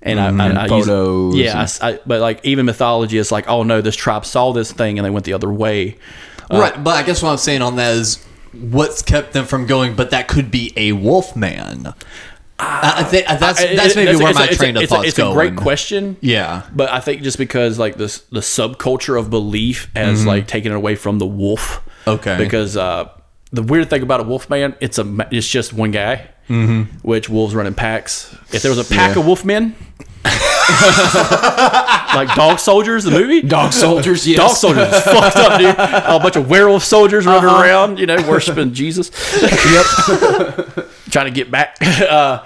And I, mm-hmm. I, I use- Photos yeah, I and- I- but like even mythology is like, oh no, this tribe saw this thing and they went the other way. Uh, right, but I guess what I'm saying on that is what's kept them from going. But that could be a wolf man. I I think that's that's maybe it's- where it's my a- it's a- train of it's a- thoughts It's going. a great question. Yeah. But I think just because like this the subculture of belief has like taken it away from the wolf. Mm-hmm. Okay. Because uh, the weird thing about a wolf man, it's a it's just one guy. Mm-hmm. Which wolves run in packs. If there was a pack Yeah. of wolf men, like dog soldiers, the movie. Dog soldiers, yes. Dog soldiers is fucked up, dude. A bunch of werewolf soldiers running Uh-huh. around, you know, worshiping Jesus. yep. Trying to get back. Uh,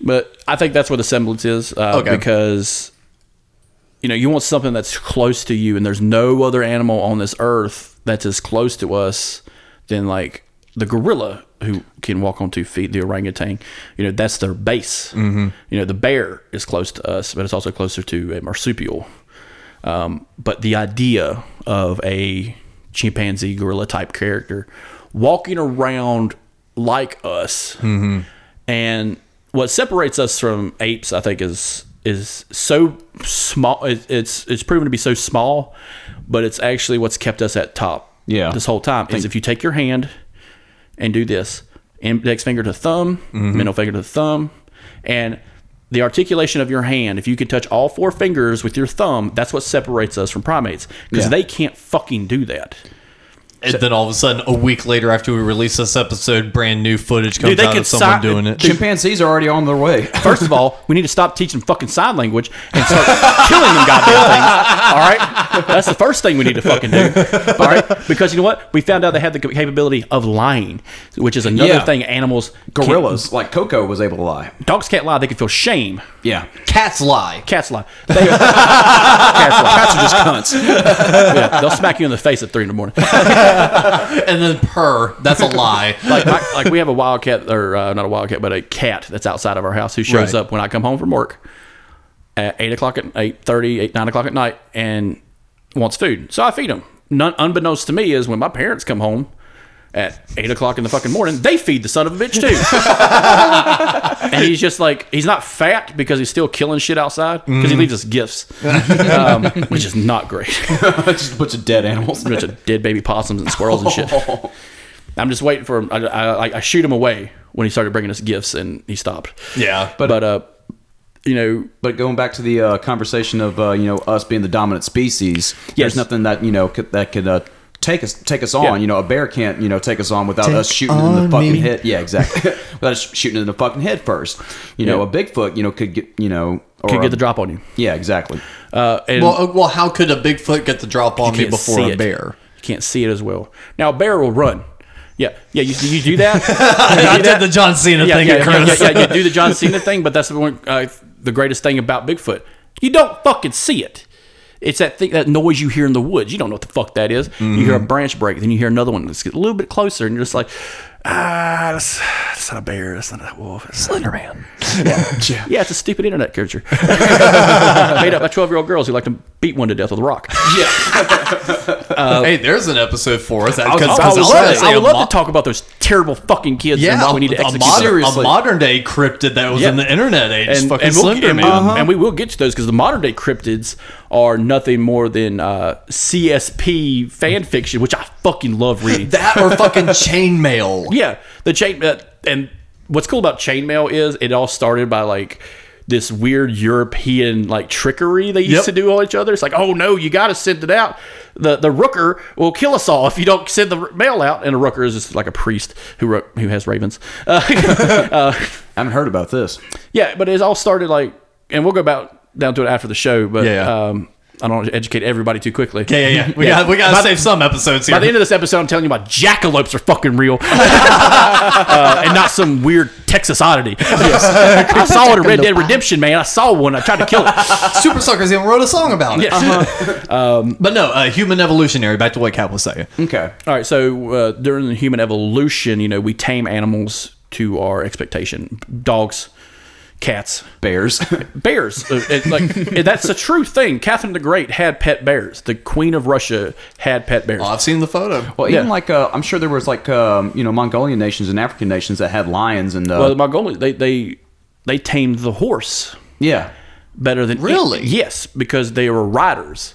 but I think that's where the semblance is. Uh, Okay. Because, you know, you want something that's close to you, and there's no other animal on this earth that's as close to us than, like, the gorilla who can walk on two feet, the orangutan. You know, that's their base. Mm-hmm. You know, the bear is close to us, but it's also closer to a marsupial. Um, but the idea of a chimpanzee gorilla type character walking around like us and what separates us from apes i think is is so small it, it's it's proven to be so small but it's actually what's kept us at top Yeah. this whole time is if you take your hand and do this. Index finger to thumb mm-hmm. middle finger to thumb. And the articulation of your hand if you can touch all four fingers with your thumb that's what separates us from primates because Yeah. they can't fucking do that And then all of a sudden, a week later, after we release this episode, brand new footage comes Dude, they out could of someone si- doing it. Chimpanzees are already on their way. First of all, we need to stop teaching fucking sign language and start killing them goddamn things. All right, that's the first thing we need to fucking do. All right, because you know what? We found out they had the capability of lying, which is another Yeah. thing animals. can't- Gorillas, like Koko, was able to lie. dogs can't lie. They can feel shame. Yeah. Cats lie. Cats lie. They, cats lie. Cats are just cunts. Yeah, they'll smack you in the face at three in the morning. And then purr. That's a lie. like, like like we have a wildcat or uh, not a wildcat but a cat that's outside of our house who shows Right. up when i come home from work at 8 o'clock at 8.30 8 9 o'clock at night and wants food so i feed him None, unbeknownst to me is when my parents come home at 8 o'clock in the fucking morning they feed the son of a bitch too and he's just like he's not fat because he's still killing shit outside because he leaves us gifts um, which is not great just a bunch of dead animals. a bunch of dead baby possums and squirrels and shit. I'm just waiting for him. I, I, I shoot him away when he started bringing us gifts, and he stopped. Yeah. But, uh, you know, But going back to the uh, conversation of uh, you know us being the dominant species, Yes. there's nothing that you know could, that could uh, take us take us on. Yeah. You know, a bear can't you know take us on without Take us shooting in the fucking me. head. Yeah, exactly. without us shooting in the fucking head first. You know, Yeah. a Bigfoot you know could get you know or could a- get the drop on you. Yeah, exactly. Uh, and well, uh, well, how could a Bigfoot get the drop on you me before a it. bear? You can't see it as well. Now, a bear will run. Yeah, yeah. You, you do that. I do did that? the John Cena yeah, thing yeah, at yeah, yeah, yeah, You do the John Cena thing, but that's the one, uh, the greatest thing about Bigfoot. You don't fucking see it. It's that thing, that noise you hear in the woods. You don't know what the fuck that is. You hear a mm-hmm. branch break, then you hear another one that's a little bit closer, and you're just like, ah, that's, that's not a bear. That's not a wolf. It's Slenderman. yeah, yeah, it's a stupid internet character made up by twelve year old girls who like to beat one to death with a rock. Yeah. Hey, there's an episode for us. That, was- cause, I I was love, gonna to, say I a would love mo- to talk about those terrible fucking kids and Yeah, why we need to a, execute modern, them. a Seriously. modern day cryptid that was Yeah. in the internet age. and, fucking and, we'll, Slender and, Man. we, and we will get to those because the modern day cryptids are nothing more than uh, CSP fan fiction, which I fucking love reading. That or fucking chainmail. Yeah, the chain uh, and what's cool about chainmail is it all started by like this weird European like trickery they used Yep. to do on each other. It's like, oh no, you got to send it out. The the rooker will kill us all if you don't send the mail out. And a rooker is just like a priest who who has ravens. Uh, I haven't heard about this. yeah, but it all started like, and we'll go about down to it after the show. But Yeah, yeah. Um, I don't want to educate everybody too quickly. Yeah, yeah, yeah. We Yeah. got we got By to the- save some episodes here. By the end of this episode, I'm telling you about jackalopes are fucking real, uh, and not some weird Texas oddity. I saw it in Red Dead Redemption, man. I saw one. I tried to kill it. Supersuckers even wrote a song about it. Yes. But no, uh, human evolutionary. Back to what Cap was saying. Okay. All right. So uh, during the human evolution, you know, we tame animals to our expectation. Dogs, cats, Bears. bears. Uh, it- like it- that's a true thing. Catherine the Great had pet bears. The Queen of Russia had pet bears. Oh, I've seen the photo. Well, even Yeah. like uh, I'm sure there was like um, you know Mongolian nations and African nations that had lions and uh, well, the Mongolians they they they tamed the horse. Yeah. better than Really? yes, because they were riders.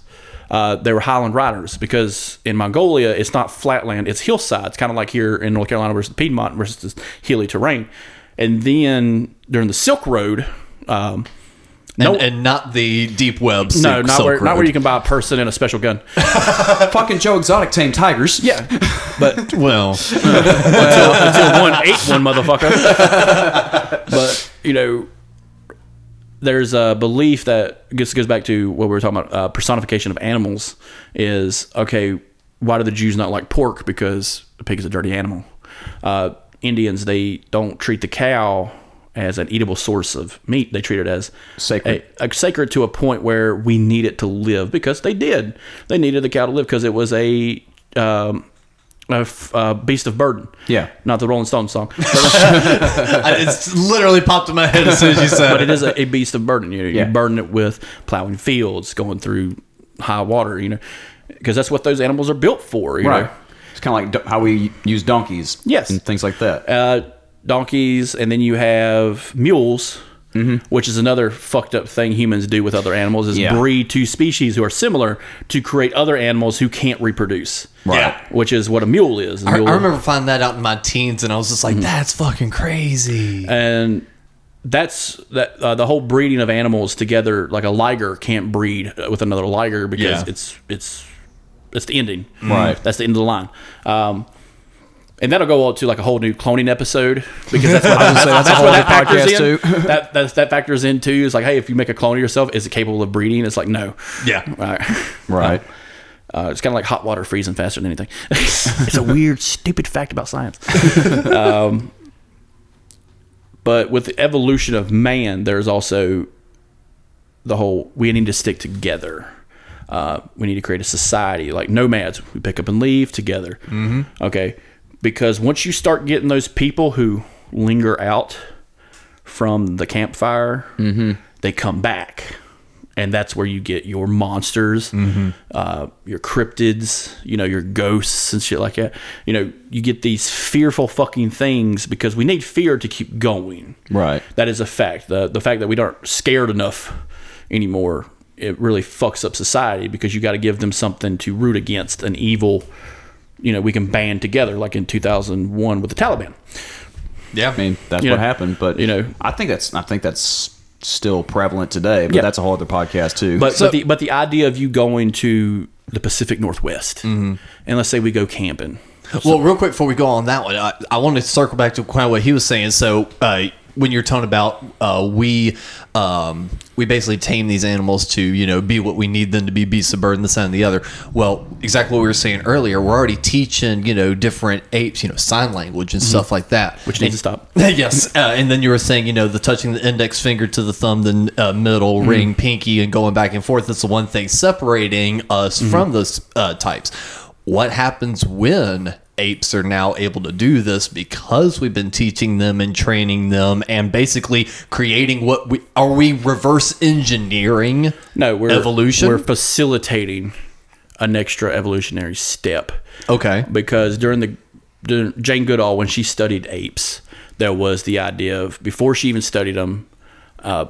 Uh, they were highland riders because in Mongolia it's not flatland; it's hillsides, kind of like here in North Carolina versus Piedmont versus this hilly terrain. And then during the Silk Road, um, And, no, and not the deep web. no, not Silk where, not where you can buy a person and a special gun. Fucking Joe Exotic tamed tigers. Yeah, but Well, until, until one ate one motherfucker. but you know, there's a belief that this goes back to what we were talking about uh, personification of animals. Is okay. Why do the Jews not like pork? Because the pig is a dirty animal. Uh, Indians they don't treat the cow as an eatable source of meat. They treat it as Sacred. a, a sacred to a point where we need it to live because they did. They needed the cow to live because it was a um, a, f- a beast of burden. Yeah. not the Rolling Stones song, it's literally popped in my head as soon as you said but it. it is a, a beast of burden. You know, Yeah. you burden it with plowing fields, going through high water. You know, because that's what those animals are built for. You Right. know? It's kind of like how we use donkeys. Yes. And things like that. uh, donkeys, and then you have mules, which is another fucked up thing humans do with other animals is Yeah. breed two species who are similar to create other animals who can't reproduce. Right. Yeah. Which is what a mule is. A I, mule- I remember finding that out in my teens, and I was just like, "That's fucking crazy." and that's that uh, the whole breeding of animals together like a liger can't breed with another liger because Yeah. it's it's it's the ending Right. that's the end of the line um and that'll go on to like a whole new cloning episode because that's what, gonna say, that's a that's whole what that factors podcast, in. too. that that's, that factors in too. Is like, hey, if you make a clone of yourself, is it capable of breeding? It's like, no. Yeah. All right. Right. Uh, it's kind of like hot water freezing faster than anything. it's a weird, stupid fact about science. um, but with the evolution of man, there's also the whole we need to stick together. Uh, we need to create a society like nomads. We pick up and leave together. Mm-hmm. Okay, because once you start getting those people who linger out from the campfire, they come back, and that's where you get your monsters, uh, your cryptids, you know, your ghosts and shit like that. You know, you get these fearful fucking things because we need fear to keep going. Right. That is a fact. The the fact that we aren't scared enough anymore, it really fucks up society because you got to give them something to root against an evil. You know, we can band together like in 2001 with the Taliban. Yeah, I mean, that's You what know, happened. But you know. I think that's I think that's still prevalent today. But Yeah. that's a whole other podcast too. But but the but the idea of you going to the Pacific Northwest and let's say we go camping. Well, real quick before we go on that one, I, I want to circle back to kind of what he was saying. So, uh, when you're talking about uh, we um, we basically tame these animals to you know be what we need them to be, beasts of burden, this and the other. Well, exactly what we were saying earlier. We're already teaching you know different apes, you know, sign language and stuff like that, Which needs to stop. yes, uh, and then you were saying, you know, the touching the index finger to the thumb, the uh, middle ring, pinky, and going back and forth. That's the one thing separating us from those uh, types. What happens when apes are now able to do this because we've been teaching them and training them and basically creating what we are we reverse engineering? No, we're evolution. We're facilitating an extra evolutionary step. okay. because during the during Jane Goodall when she studied apes, there was the idea of before she even studied them, uh,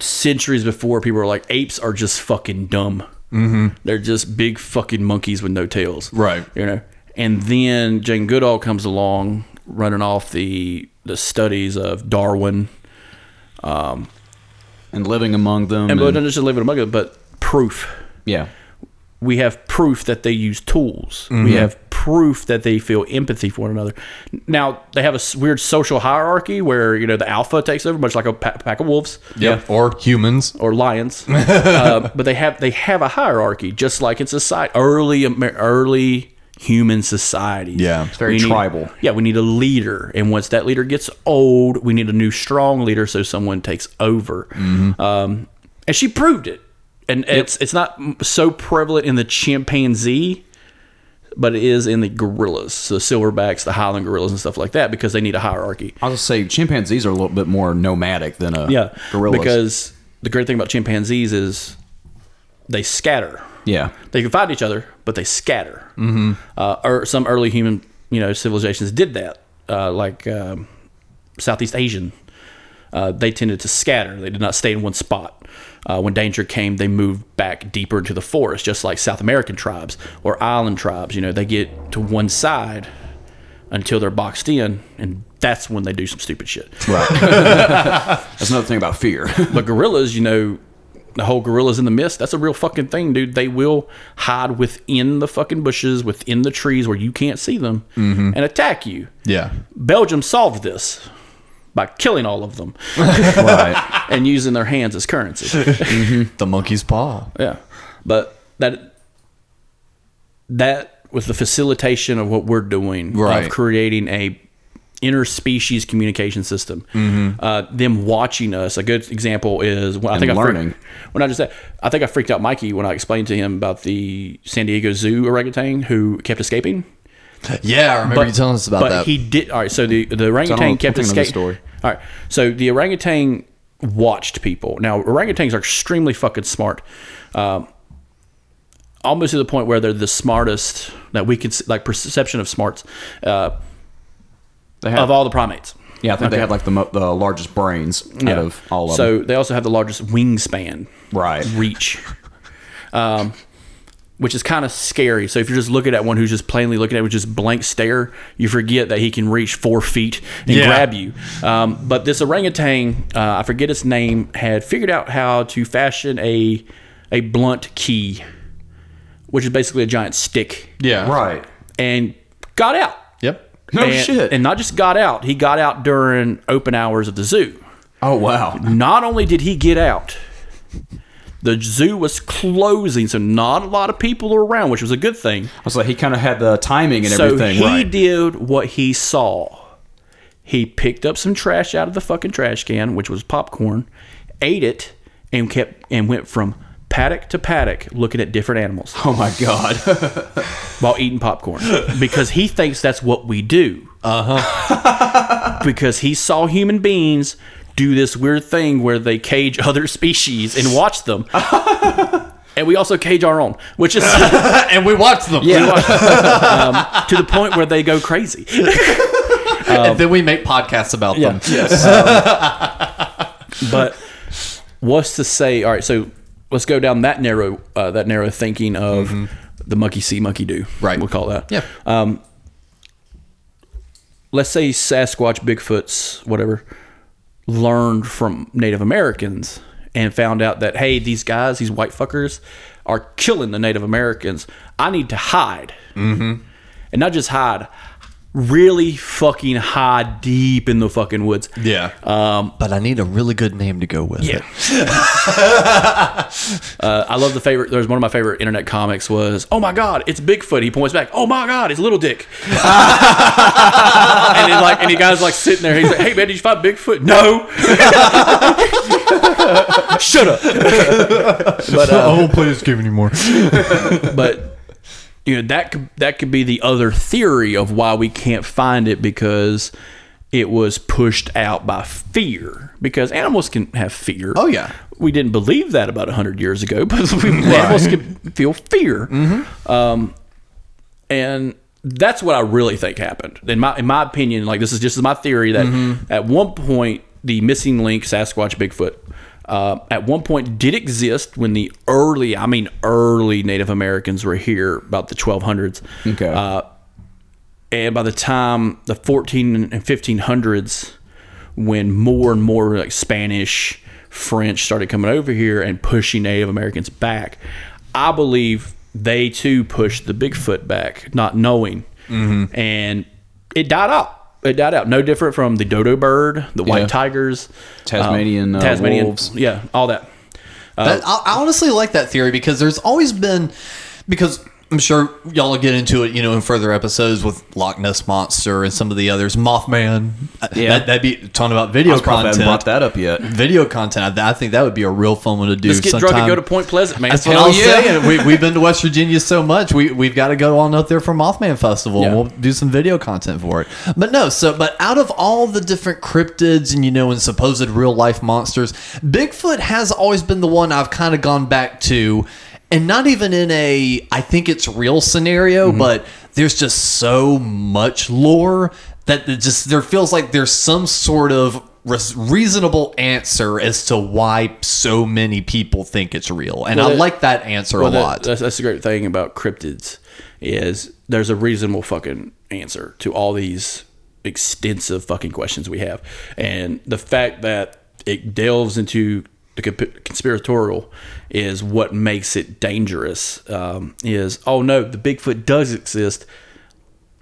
centuries before, people were like, apes are just fucking dumb. Mm-hmm. They're just big fucking monkeys with no tails, Right. You know. And then Jane Goodall comes along, running off the the studies of Darwin, and living among them. and, and- not just living among them, but proof. yeah. we have proof that they use tools. Mm-hmm. We have proof that they feel empathy for one another. Now they have a weird social hierarchy where you know the alpha takes over, much like a pack of wolves Yeah. Or humans. or lions. uh, but they have they have a hierarchy, just like in society, early early human society. Yeah. It's very We need- tribal. Yeah, we need a leader, and once that leader gets old, we need a new strong leader, so someone takes over. Mm-hmm. Um, and she proved it. And it's it's not so prevalent in the chimpanzee, but it is in the gorillas, so the silverbacks, the highland gorillas, and stuff like that, because they need a hierarchy. I'll gonna say chimpanzees are a little bit more nomadic than a Yeah, gorillas. because the great thing about chimpanzees is they scatter. Yeah, They can find each other, but they scatter. Mm-hmm. Uh, or some early human, you know, civilizations did that, uh, like um, Southeast Asian uh, they tended to scatter. They did not stay in one spot. Uh, when danger came, they moved back deeper into the forest, just like South American tribes or island tribes. You know, they get to one side until they're boxed in, and that's when they do some stupid shit. Right. That's another thing about fear. But gorillas, you know, the whole gorillas in the mist, that's a real fucking thing, dude. They will hide within the fucking bushes, within the trees where you can't see them, mm-hmm. and attack you. Yeah. Belgium solved this by killing all of them right. and using their hands as currency. Mm-hmm. The monkey's paw. yeah. But that that was the facilitation of what we're doing Right. of creating a interspecies communication system. Uh, them watching us. A good example is when I And think I learning. freaked, when I just said I think I freaked out Mikey when I explained to him about the San Diego Zoo orangutan who kept escaping. Yeah, I remember you telling us about but that. he did. All right, so the the orangutan kept escaping. story. All right, so the orangutan watched people. Now orangutans are extremely fucking smart, um, almost to the point where they're the smartest that we can s- like perception of smarts uh, They have, of all the primates. yeah, I think they Okay. have like the mo- the largest brains out of all of them. so them. they also have the largest wingspan, Right. reach, um, which is kind of scary. So if you're just looking at one who's just plainly looking at it with just blank stare, you forget that he can reach four feet and Yeah. grab you. Um, but this orangutan, uh, I forget its name, had figured out how to fashion a a blunt key, which is basically a giant stick, yeah. Right. and got out. No and, shit. And not just got out, he got out during open hours of the zoo. oh wow. Not only did he get out, the zoo was closing, so not a lot of people were around, which was a good thing. I was like, he kind of had the timing and so everything. he right. did what he saw. He picked up some trash out of the fucking trash can, which was popcorn, ate it, and kept and went from paddock to paddock looking at different animals Oh my god. while eating popcorn because he thinks that's what we do. Uh huh. because he saw human beings do this weird thing where they cage other species and watch them. and we also cage our own, which is and we watch them. um, to the point where they go crazy. and then we make podcasts about them. But what's to say? All right, so let's go down that narrow, uh, that narrow thinking of the monkey see, monkey do. Right. we'll call that. Yeah. let's say Sasquatch, Bigfoots, whatever, learned from Native Americans and found out that hey, these guys, these white fuckers, are killing the Native Americans. I need to hide, mm-hmm. and not just hide, really fucking high deep in the fucking woods. yeah. Um, but I need a really good name to go with Yeah. it. uh, I love the favorite. There's one of my favorite internet comics was, "Oh my God, it's Bigfoot." He points back, "Oh my God, it's Little Dick." and then like, and the guy's like sitting there. He's like, "Hey man, did you find Bigfoot?" No. Shut up. but uh, won't play this game anymore. but you know that could that could be the other theory of why we can't find it because it was pushed out by fear because animals can have fear. Oh, yeah. we didn't believe that about hundred years ago, but we, animals can feel fear. Mm-hmm. Um, and that's what I really think happened. In my in my opinion, like this is just my theory that Mm-hmm. at one point the missing link Sasquatch Bigfoot uh, at one point did exist when the early I mean early Native Americans were here about the 1200s. Okay. Uh, and by the time the 14 and 1500s when more and more like spanish french started coming over here and pushing native americans back i believe they too pushed the bigfoot back not knowing and it died out it died out no different from the dodo bird the white Yeah. tigers Tasmanian, um, uh, tasmanian wolves. yeah all that That- I, I honestly like that theory because there's always been because I'm sure y'all will get into it, you know, in further episodes with Loch Ness monster and some of the others. Mothman, uh, Yeah. that, that'd be talking about video content. I was haven't brought that up yet. Video content, I, I think that would be a real fun one to do. let's get sometime. drunk and go to point pleasant man That's what I was yeah. saying. We, we've been to West Virginia so much. We we've got to go on up there for Mothman Festival. Yeah. We'll do some video content for it. But no, so but out of all the different cryptids and you know and supposed real life monsters, Bigfoot has always been the one I've kind of gone back to. And not even in a I think it's real scenario, mm-hmm. but there's just so much lore that it just there feels like there's some sort of res- reasonable answer as to why so many people think it's real, and Well, I that- like that answer Well, a that- lot. That's, that's the great thing about cryptids is there's a reasonable fucking answer to all these extensive fucking questions we have, and the fact that it delves into conspiratorial is what makes it dangerous. Um, is oh no, the Bigfoot does exist,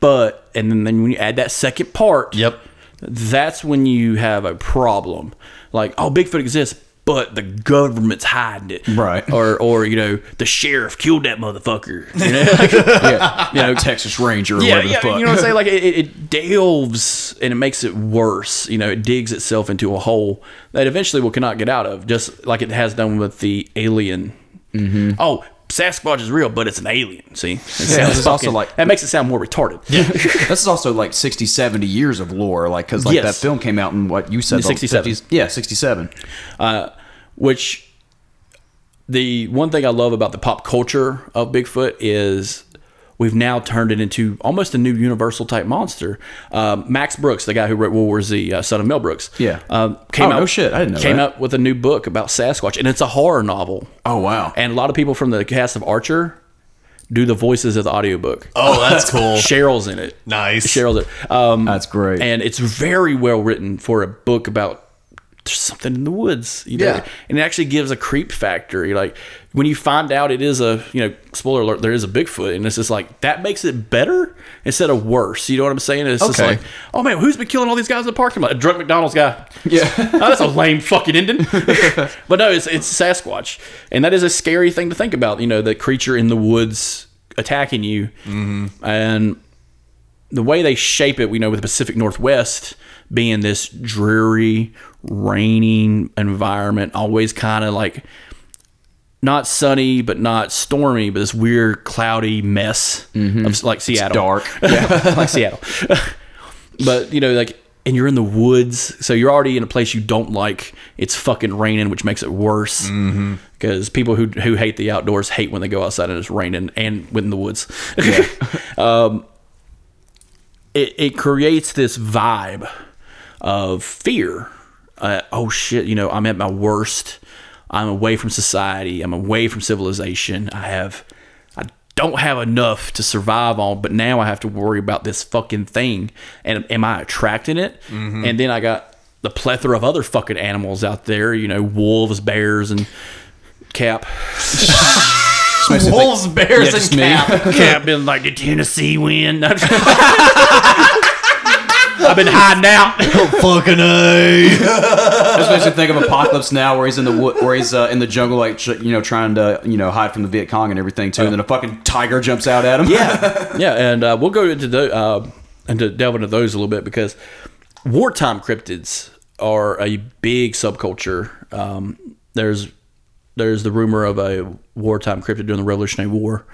but and then, then when you add that second part, Yep. that's when you have a problem. Like, oh, Bigfoot exists, but the government's hiding it, Right. Or, or you know, the sheriff killed that motherfucker. You know, Like, yeah, you know, Texas Ranger or yeah, whatever yeah. the fuck. You know what I'm saying? Like, it, it delves and it makes it worse. You know, it digs itself into a hole that eventually will cannot get out of, just like it has done with the alien. Mm-hmm. Oh. Sasquatch is real, but it's an alien. See, it this is also like- that makes it sound more retarded. Yeah, this is also like 60, 70 years of lore, like because like Yes. that film came out in what you said, the 67. Yeah, sixty-seven. Uh, which the one thing I love about the pop culture of Bigfoot is we've now turned it into almost a new universal type monster. Um, Max Brooks, the guy who wrote World War Z, uh, son of Mel Brooks, Yeah. um, came Oh, out no shit. I didn't know came that. out with a new book about Sasquatch, and it's a horror novel. Oh wow. And a lot of people from the cast of Archer do the voices of the audiobook. oh, that's cool. Cheryl's in it. Nice. Cheryl's in it. Um, That's great. and it's very well written for a book about there's something in the woods. You know? Yeah. and it actually gives a creep factor. You're like when you find out it is a you know spoiler alert there is a Bigfoot, and it's just like that makes it better instead of worse. You know what I'm saying? It's just like oh man, who's been killing all these guys in the parking lot? A drunk McDonald's guy. yeah. Oh, that's a lame fucking ending. but no, it's it's Sasquatch, and that is a scary thing to think about. You know, the creature in the woods attacking you, mm-hmm. and the way they shape it. We know with the Pacific Northwest being this dreary, raining environment, always kind of like not sunny but not stormy, but this weird cloudy mess of like Seattle dark. yeah. like Seattle. but you know, like, and you're in the woods, so you're already in a place you don't like. It's fucking raining, which makes it worse. Because people who who hate the outdoors hate when they go outside and it's raining and within the woods. um, it it creates this vibe of fear. Uh, oh shit! You know, I'm at my worst. I'm away from society. I'm away from civilization. I have, I don't have enough to survive on, but now I have to worry about this fucking thing. And am I attracting it? And then I got the plethora of other fucking animals out there. You know, wolves, bears, and cap. Just makes me think- Wolves, bears, Yeah, just and me. cap. Cap been like the Tennessee wind. I've been hiding out. Fucking a. This makes me think of Apocalypse Now, where he's in the wood, where he's uh, in the jungle, like tr- you know, trying to you know hide from the Viet Cong and everything too. And then a fucking tiger jumps out at him. yeah, yeah, and uh, we'll go into the uh, and to delve into those a little bit because wartime cryptids are a big subculture. Um, there's there's the rumor of a wartime cryptid during the Revolutionary War,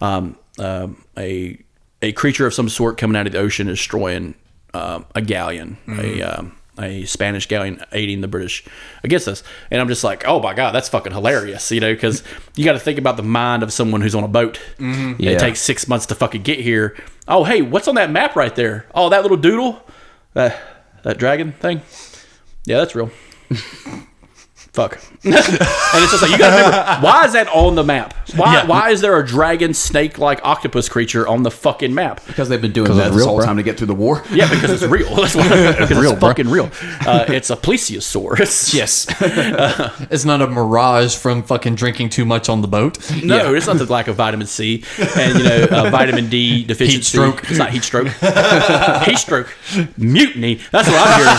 um, um, a a creature of some sort coming out of the ocean destroying um, a galleon, a um, a Spanish galleon aiding the British against us. And I'm just like, oh my god, that's fucking hilarious, you know? Because you got to think about the mind of someone who's on a boat. Yeah. It takes six months to fucking get here. Oh, hey, what's on that map right there? Oh, that little doodle, that that dragon thing. Yeah, that's real. Fuck. and it's just like you gotta remember, why is that on the map? Why Yeah. why is there a dragon snake like octopus creature on the fucking map? because they've been doing it's that this real, whole bro. time to get through the war. Yeah, because it's real. That's why, because Real, it's bro. fucking real. Uh, it's a plesiosaur. It's, Yes. It's not a mirage from fucking drinking too much on the boat. No, it's not the lack of vitamin C and you know uh, vitamin D deficiency. Heat stroke. It's not heat stroke. heat stroke. Mutiny. That's what I'm hearing.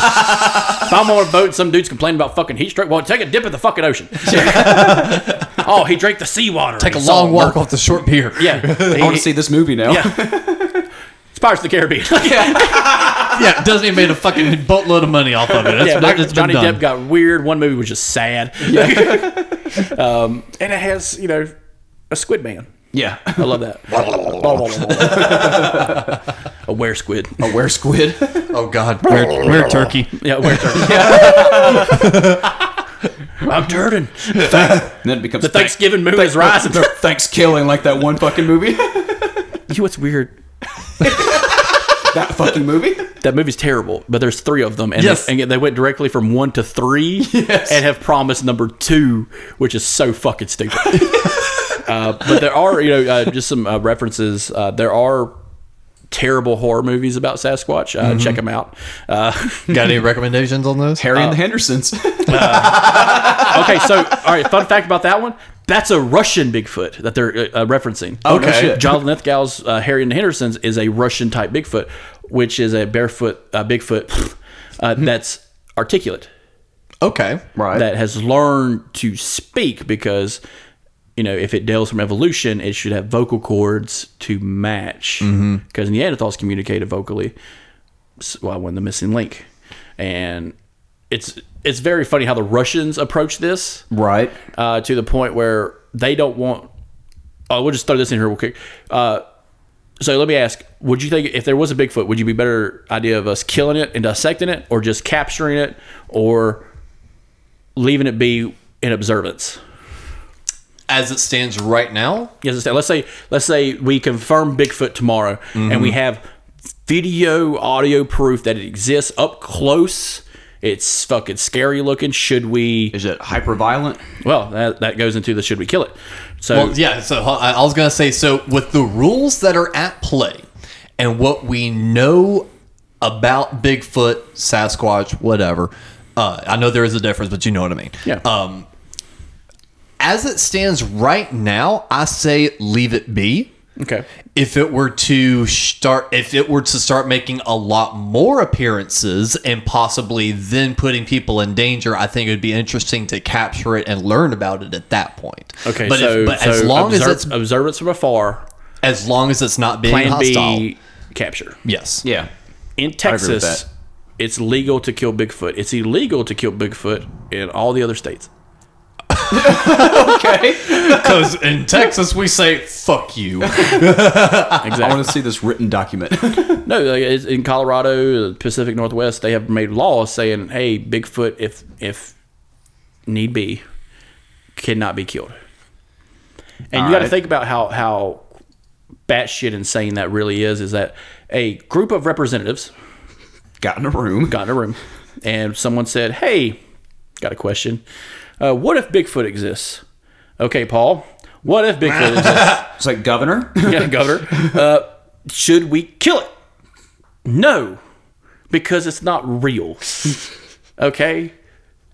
if I'm on a boat and some dude's complaining about fucking heat stroke, well, take a dip in the fucking ocean. oh, he drank the seawater. Take a and he saw long walk murder. off the short pier. Yeah, I want to see this movie now. Yeah. It's Pirates of the Caribbean. yeah. Disney made a fucking boatload of money off of it. That's, yeah, that, Michael- it's been Johnny done. Depp got weird. One movie was just sad. um, and it has, you know, a squid man. Yeah. I love that. a were squid. A were squid. oh God, where, where turkey? Yeah, were turkey. I'm turning. and then it becomes The Thanksgiving moon is rising. ThanksKilling like that one fucking movie. You know what's weird? that fucking movie. That movie's terrible, but there's three of them, and, Yes. they, and they went directly from one to three, and have promised number two, which is so fucking stupid. uh, but there are, you know, uh, just some uh, references. Uh, there are terrible horror movies about Sasquatch. Uh, Check them out. Uh, Got any recommendations on those? Harry and the Hendersons. okay, so all right, fun fact about that one. That's a Russian Bigfoot that they're uh, uh, referencing. Oh, no Okay. shit. Jonathan Lithgow's uh, Harry and the Hendersons is a Russian type Bigfoot, which is a barefoot uh, Bigfoot uh, that's articulate, Okay. Right. that has learned to speak because, you know, if it deals from evolution, it should have vocal cords to match. Because Neanderthals communicated vocally, s- well, when the missing link, and it's it's very funny how the Russians approach this right. uh, to the point where they don't want. Oh, we'll just throw this in here real quick. Uh, so let me ask: Would you think if there was a Bigfoot, would you be better idea of us killing it and dissecting it, or just capturing it, or leaving it be in observance? As it stands right now, Yes, it's- let's say let's say we confirm Bigfoot tomorrow, and we have video, audio proof that it exists up close. It's fucking scary looking. Should we? Is it hyper violent? Well, that, that goes into the should we kill it? So Well, yeah. So I I was gonna say, so with the rules that are at play, and what we know about Bigfoot, Sasquatch, whatever, uh, I know there is a difference, but you know what I mean. Yeah. Um, as it stands right now, I say leave it be. okay. If it were to start, if it were to start making a lot more appearances and possibly then putting people in danger, I think it would be interesting to capture it and learn about it at that point. Okay, but so, if, but so as long observe, as it's observance from afar, as long as it's not being plan hostile. B, capture. Yes. Yeah. In Texas, it's legal to kill Bigfoot. It's illegal to kill Bigfoot in all the other states. Okay. Because in Texas we say "fuck you." I want to see this written document. no, like, it's in Colorado, the Pacific Northwest, they have made laws saying, "Hey, Bigfoot, if if need be, cannot be killed." And you got to Alright. think about how how batshit insane that really is. Is that a group of representatives Got in a room. got in a room and someone said, Hey, got a question. Uh, what if Bigfoot exists? Okay, Paul, what if Bigfoot exists? It's like governor. yeah, Governor. Uh, should we kill it? No, because it's not real. Okay?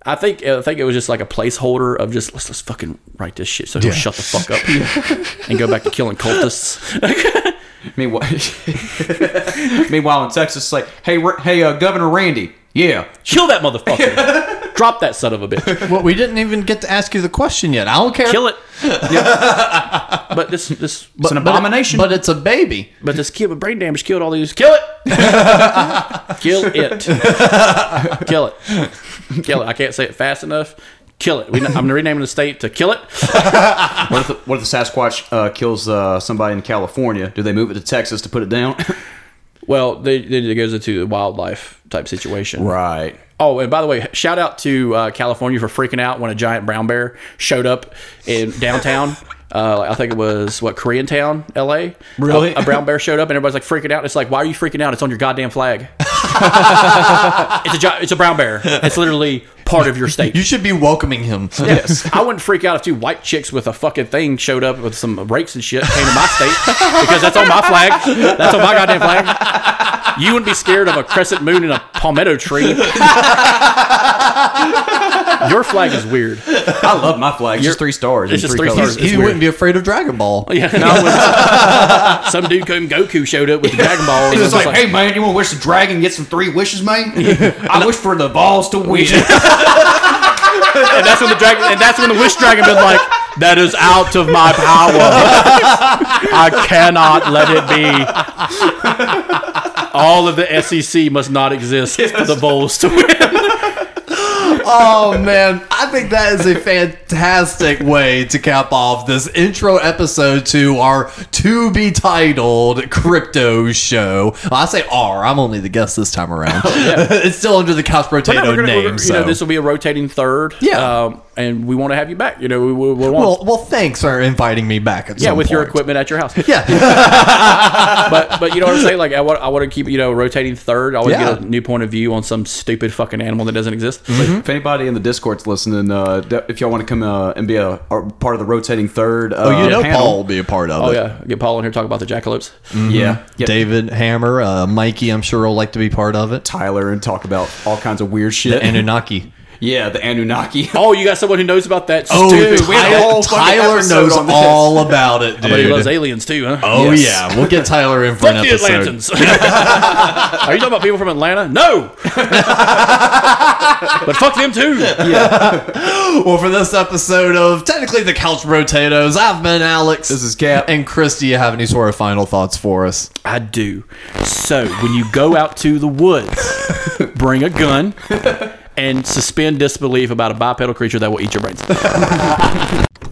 I think I think it was just like a placeholder of just let's just fucking write this shit so he'll shut the fuck up and go back to killing cultists. Meanwhile, meanwhile in Texas, it's like, hey, hey, uh, Governor Randy. Yeah. Kill that motherfucker. Drop that son of a bitch. well, we didn't even get to ask you the question yet. I don't care. Kill it. but this this It's an But it- abomination. but it's a baby. But this kid with brain damage killed all these. Kill it. Kill it. Kill it. Kill it. I can't say it fast enough. Kill it. We, I'm renaming the state to kill it. what, if the, what if the Sasquatch uh, kills uh, somebody in California? Do they move it to Texas to put it down? Well, they, they, it goes into a wildlife type situation. right. Oh, and by the way, shout out to uh, California for freaking out when a giant brown bear showed up in downtown. Uh, I think it was what Koreatown, L.A. Really? A, a brown bear showed up and everybody's like freaking out. It's like, why are you freaking out? It's on your goddamn flag. it's a it's a brown bear. It's literally part of your state. You should be welcoming him. Yes. I wouldn't freak out if two white chicks with a fucking thing showed up with some rakes and shit came to my state because that's on my flag. That's on my goddamn flag. You wouldn't be scared of a crescent moon and a palmetto tree. Your flag is weird. I love my flag. It's just three stars. It's and just three three colors. stars. he It's wouldn't be afraid of Dragon Ball. Yeah. No, some dude named Goku showed up with the Dragon Ball. and It's was just like, hey man, you want to wish the dragon get some three wishes, man? I wish for the balls to win. and that's when the dragon, and that's when the wish dragon been like, "That is out of my power. I cannot let it be. All of the SEC must not exist for the Bulls to win." Oh man, I think that is a fantastic way to cap off this intro episode to our to be titled crypto show. Well, I say R. I'm only the guest this time around. it's still under the couch potato no, gonna, name. gonna- so know, this will be a rotating third. Yeah. Um, and we want to have you back. You know, we, we, we want. Well, well, thanks for inviting me back. At yeah, some with your equipment at your house. Yeah, but but you know what I'm saying? Like I want I want to keep you know rotating third. I always Yeah. get a new point of view on some stupid fucking animal that doesn't exist. If anybody in the Discord's listening, uh, if y'all want to come uh, and be a, a part of the rotating third, uh, oh, you know panel, Paul will be a part of Oh it. yeah, get Paul in here talk about the jackalopes. yeah, get David Hammer, uh, Mikey, I'm sure will like to be part of it. Tyler and talk about all kinds of weird shit. Anunnaki. Yeah, the Anunnaki. Oh, you got someone who knows about that? Oh, Dude, we had a whole Tyler, Tyler knows on this. all about it, But he loves aliens too, huh? Oh Yes. yeah, we'll get Tyler in for Fuck an the episode. Atlantans. Are you talking about people from Atlanta? No. but fuck them too. Yeah. well, for this episode of technically the Couch Potatoes, I've been Alex. This is Cap. And Chris, do you have any sort of final thoughts for us? I do. So when you go out to the woods, bring a gun and suspend disbelief about a bipedal creature that will eat your brains.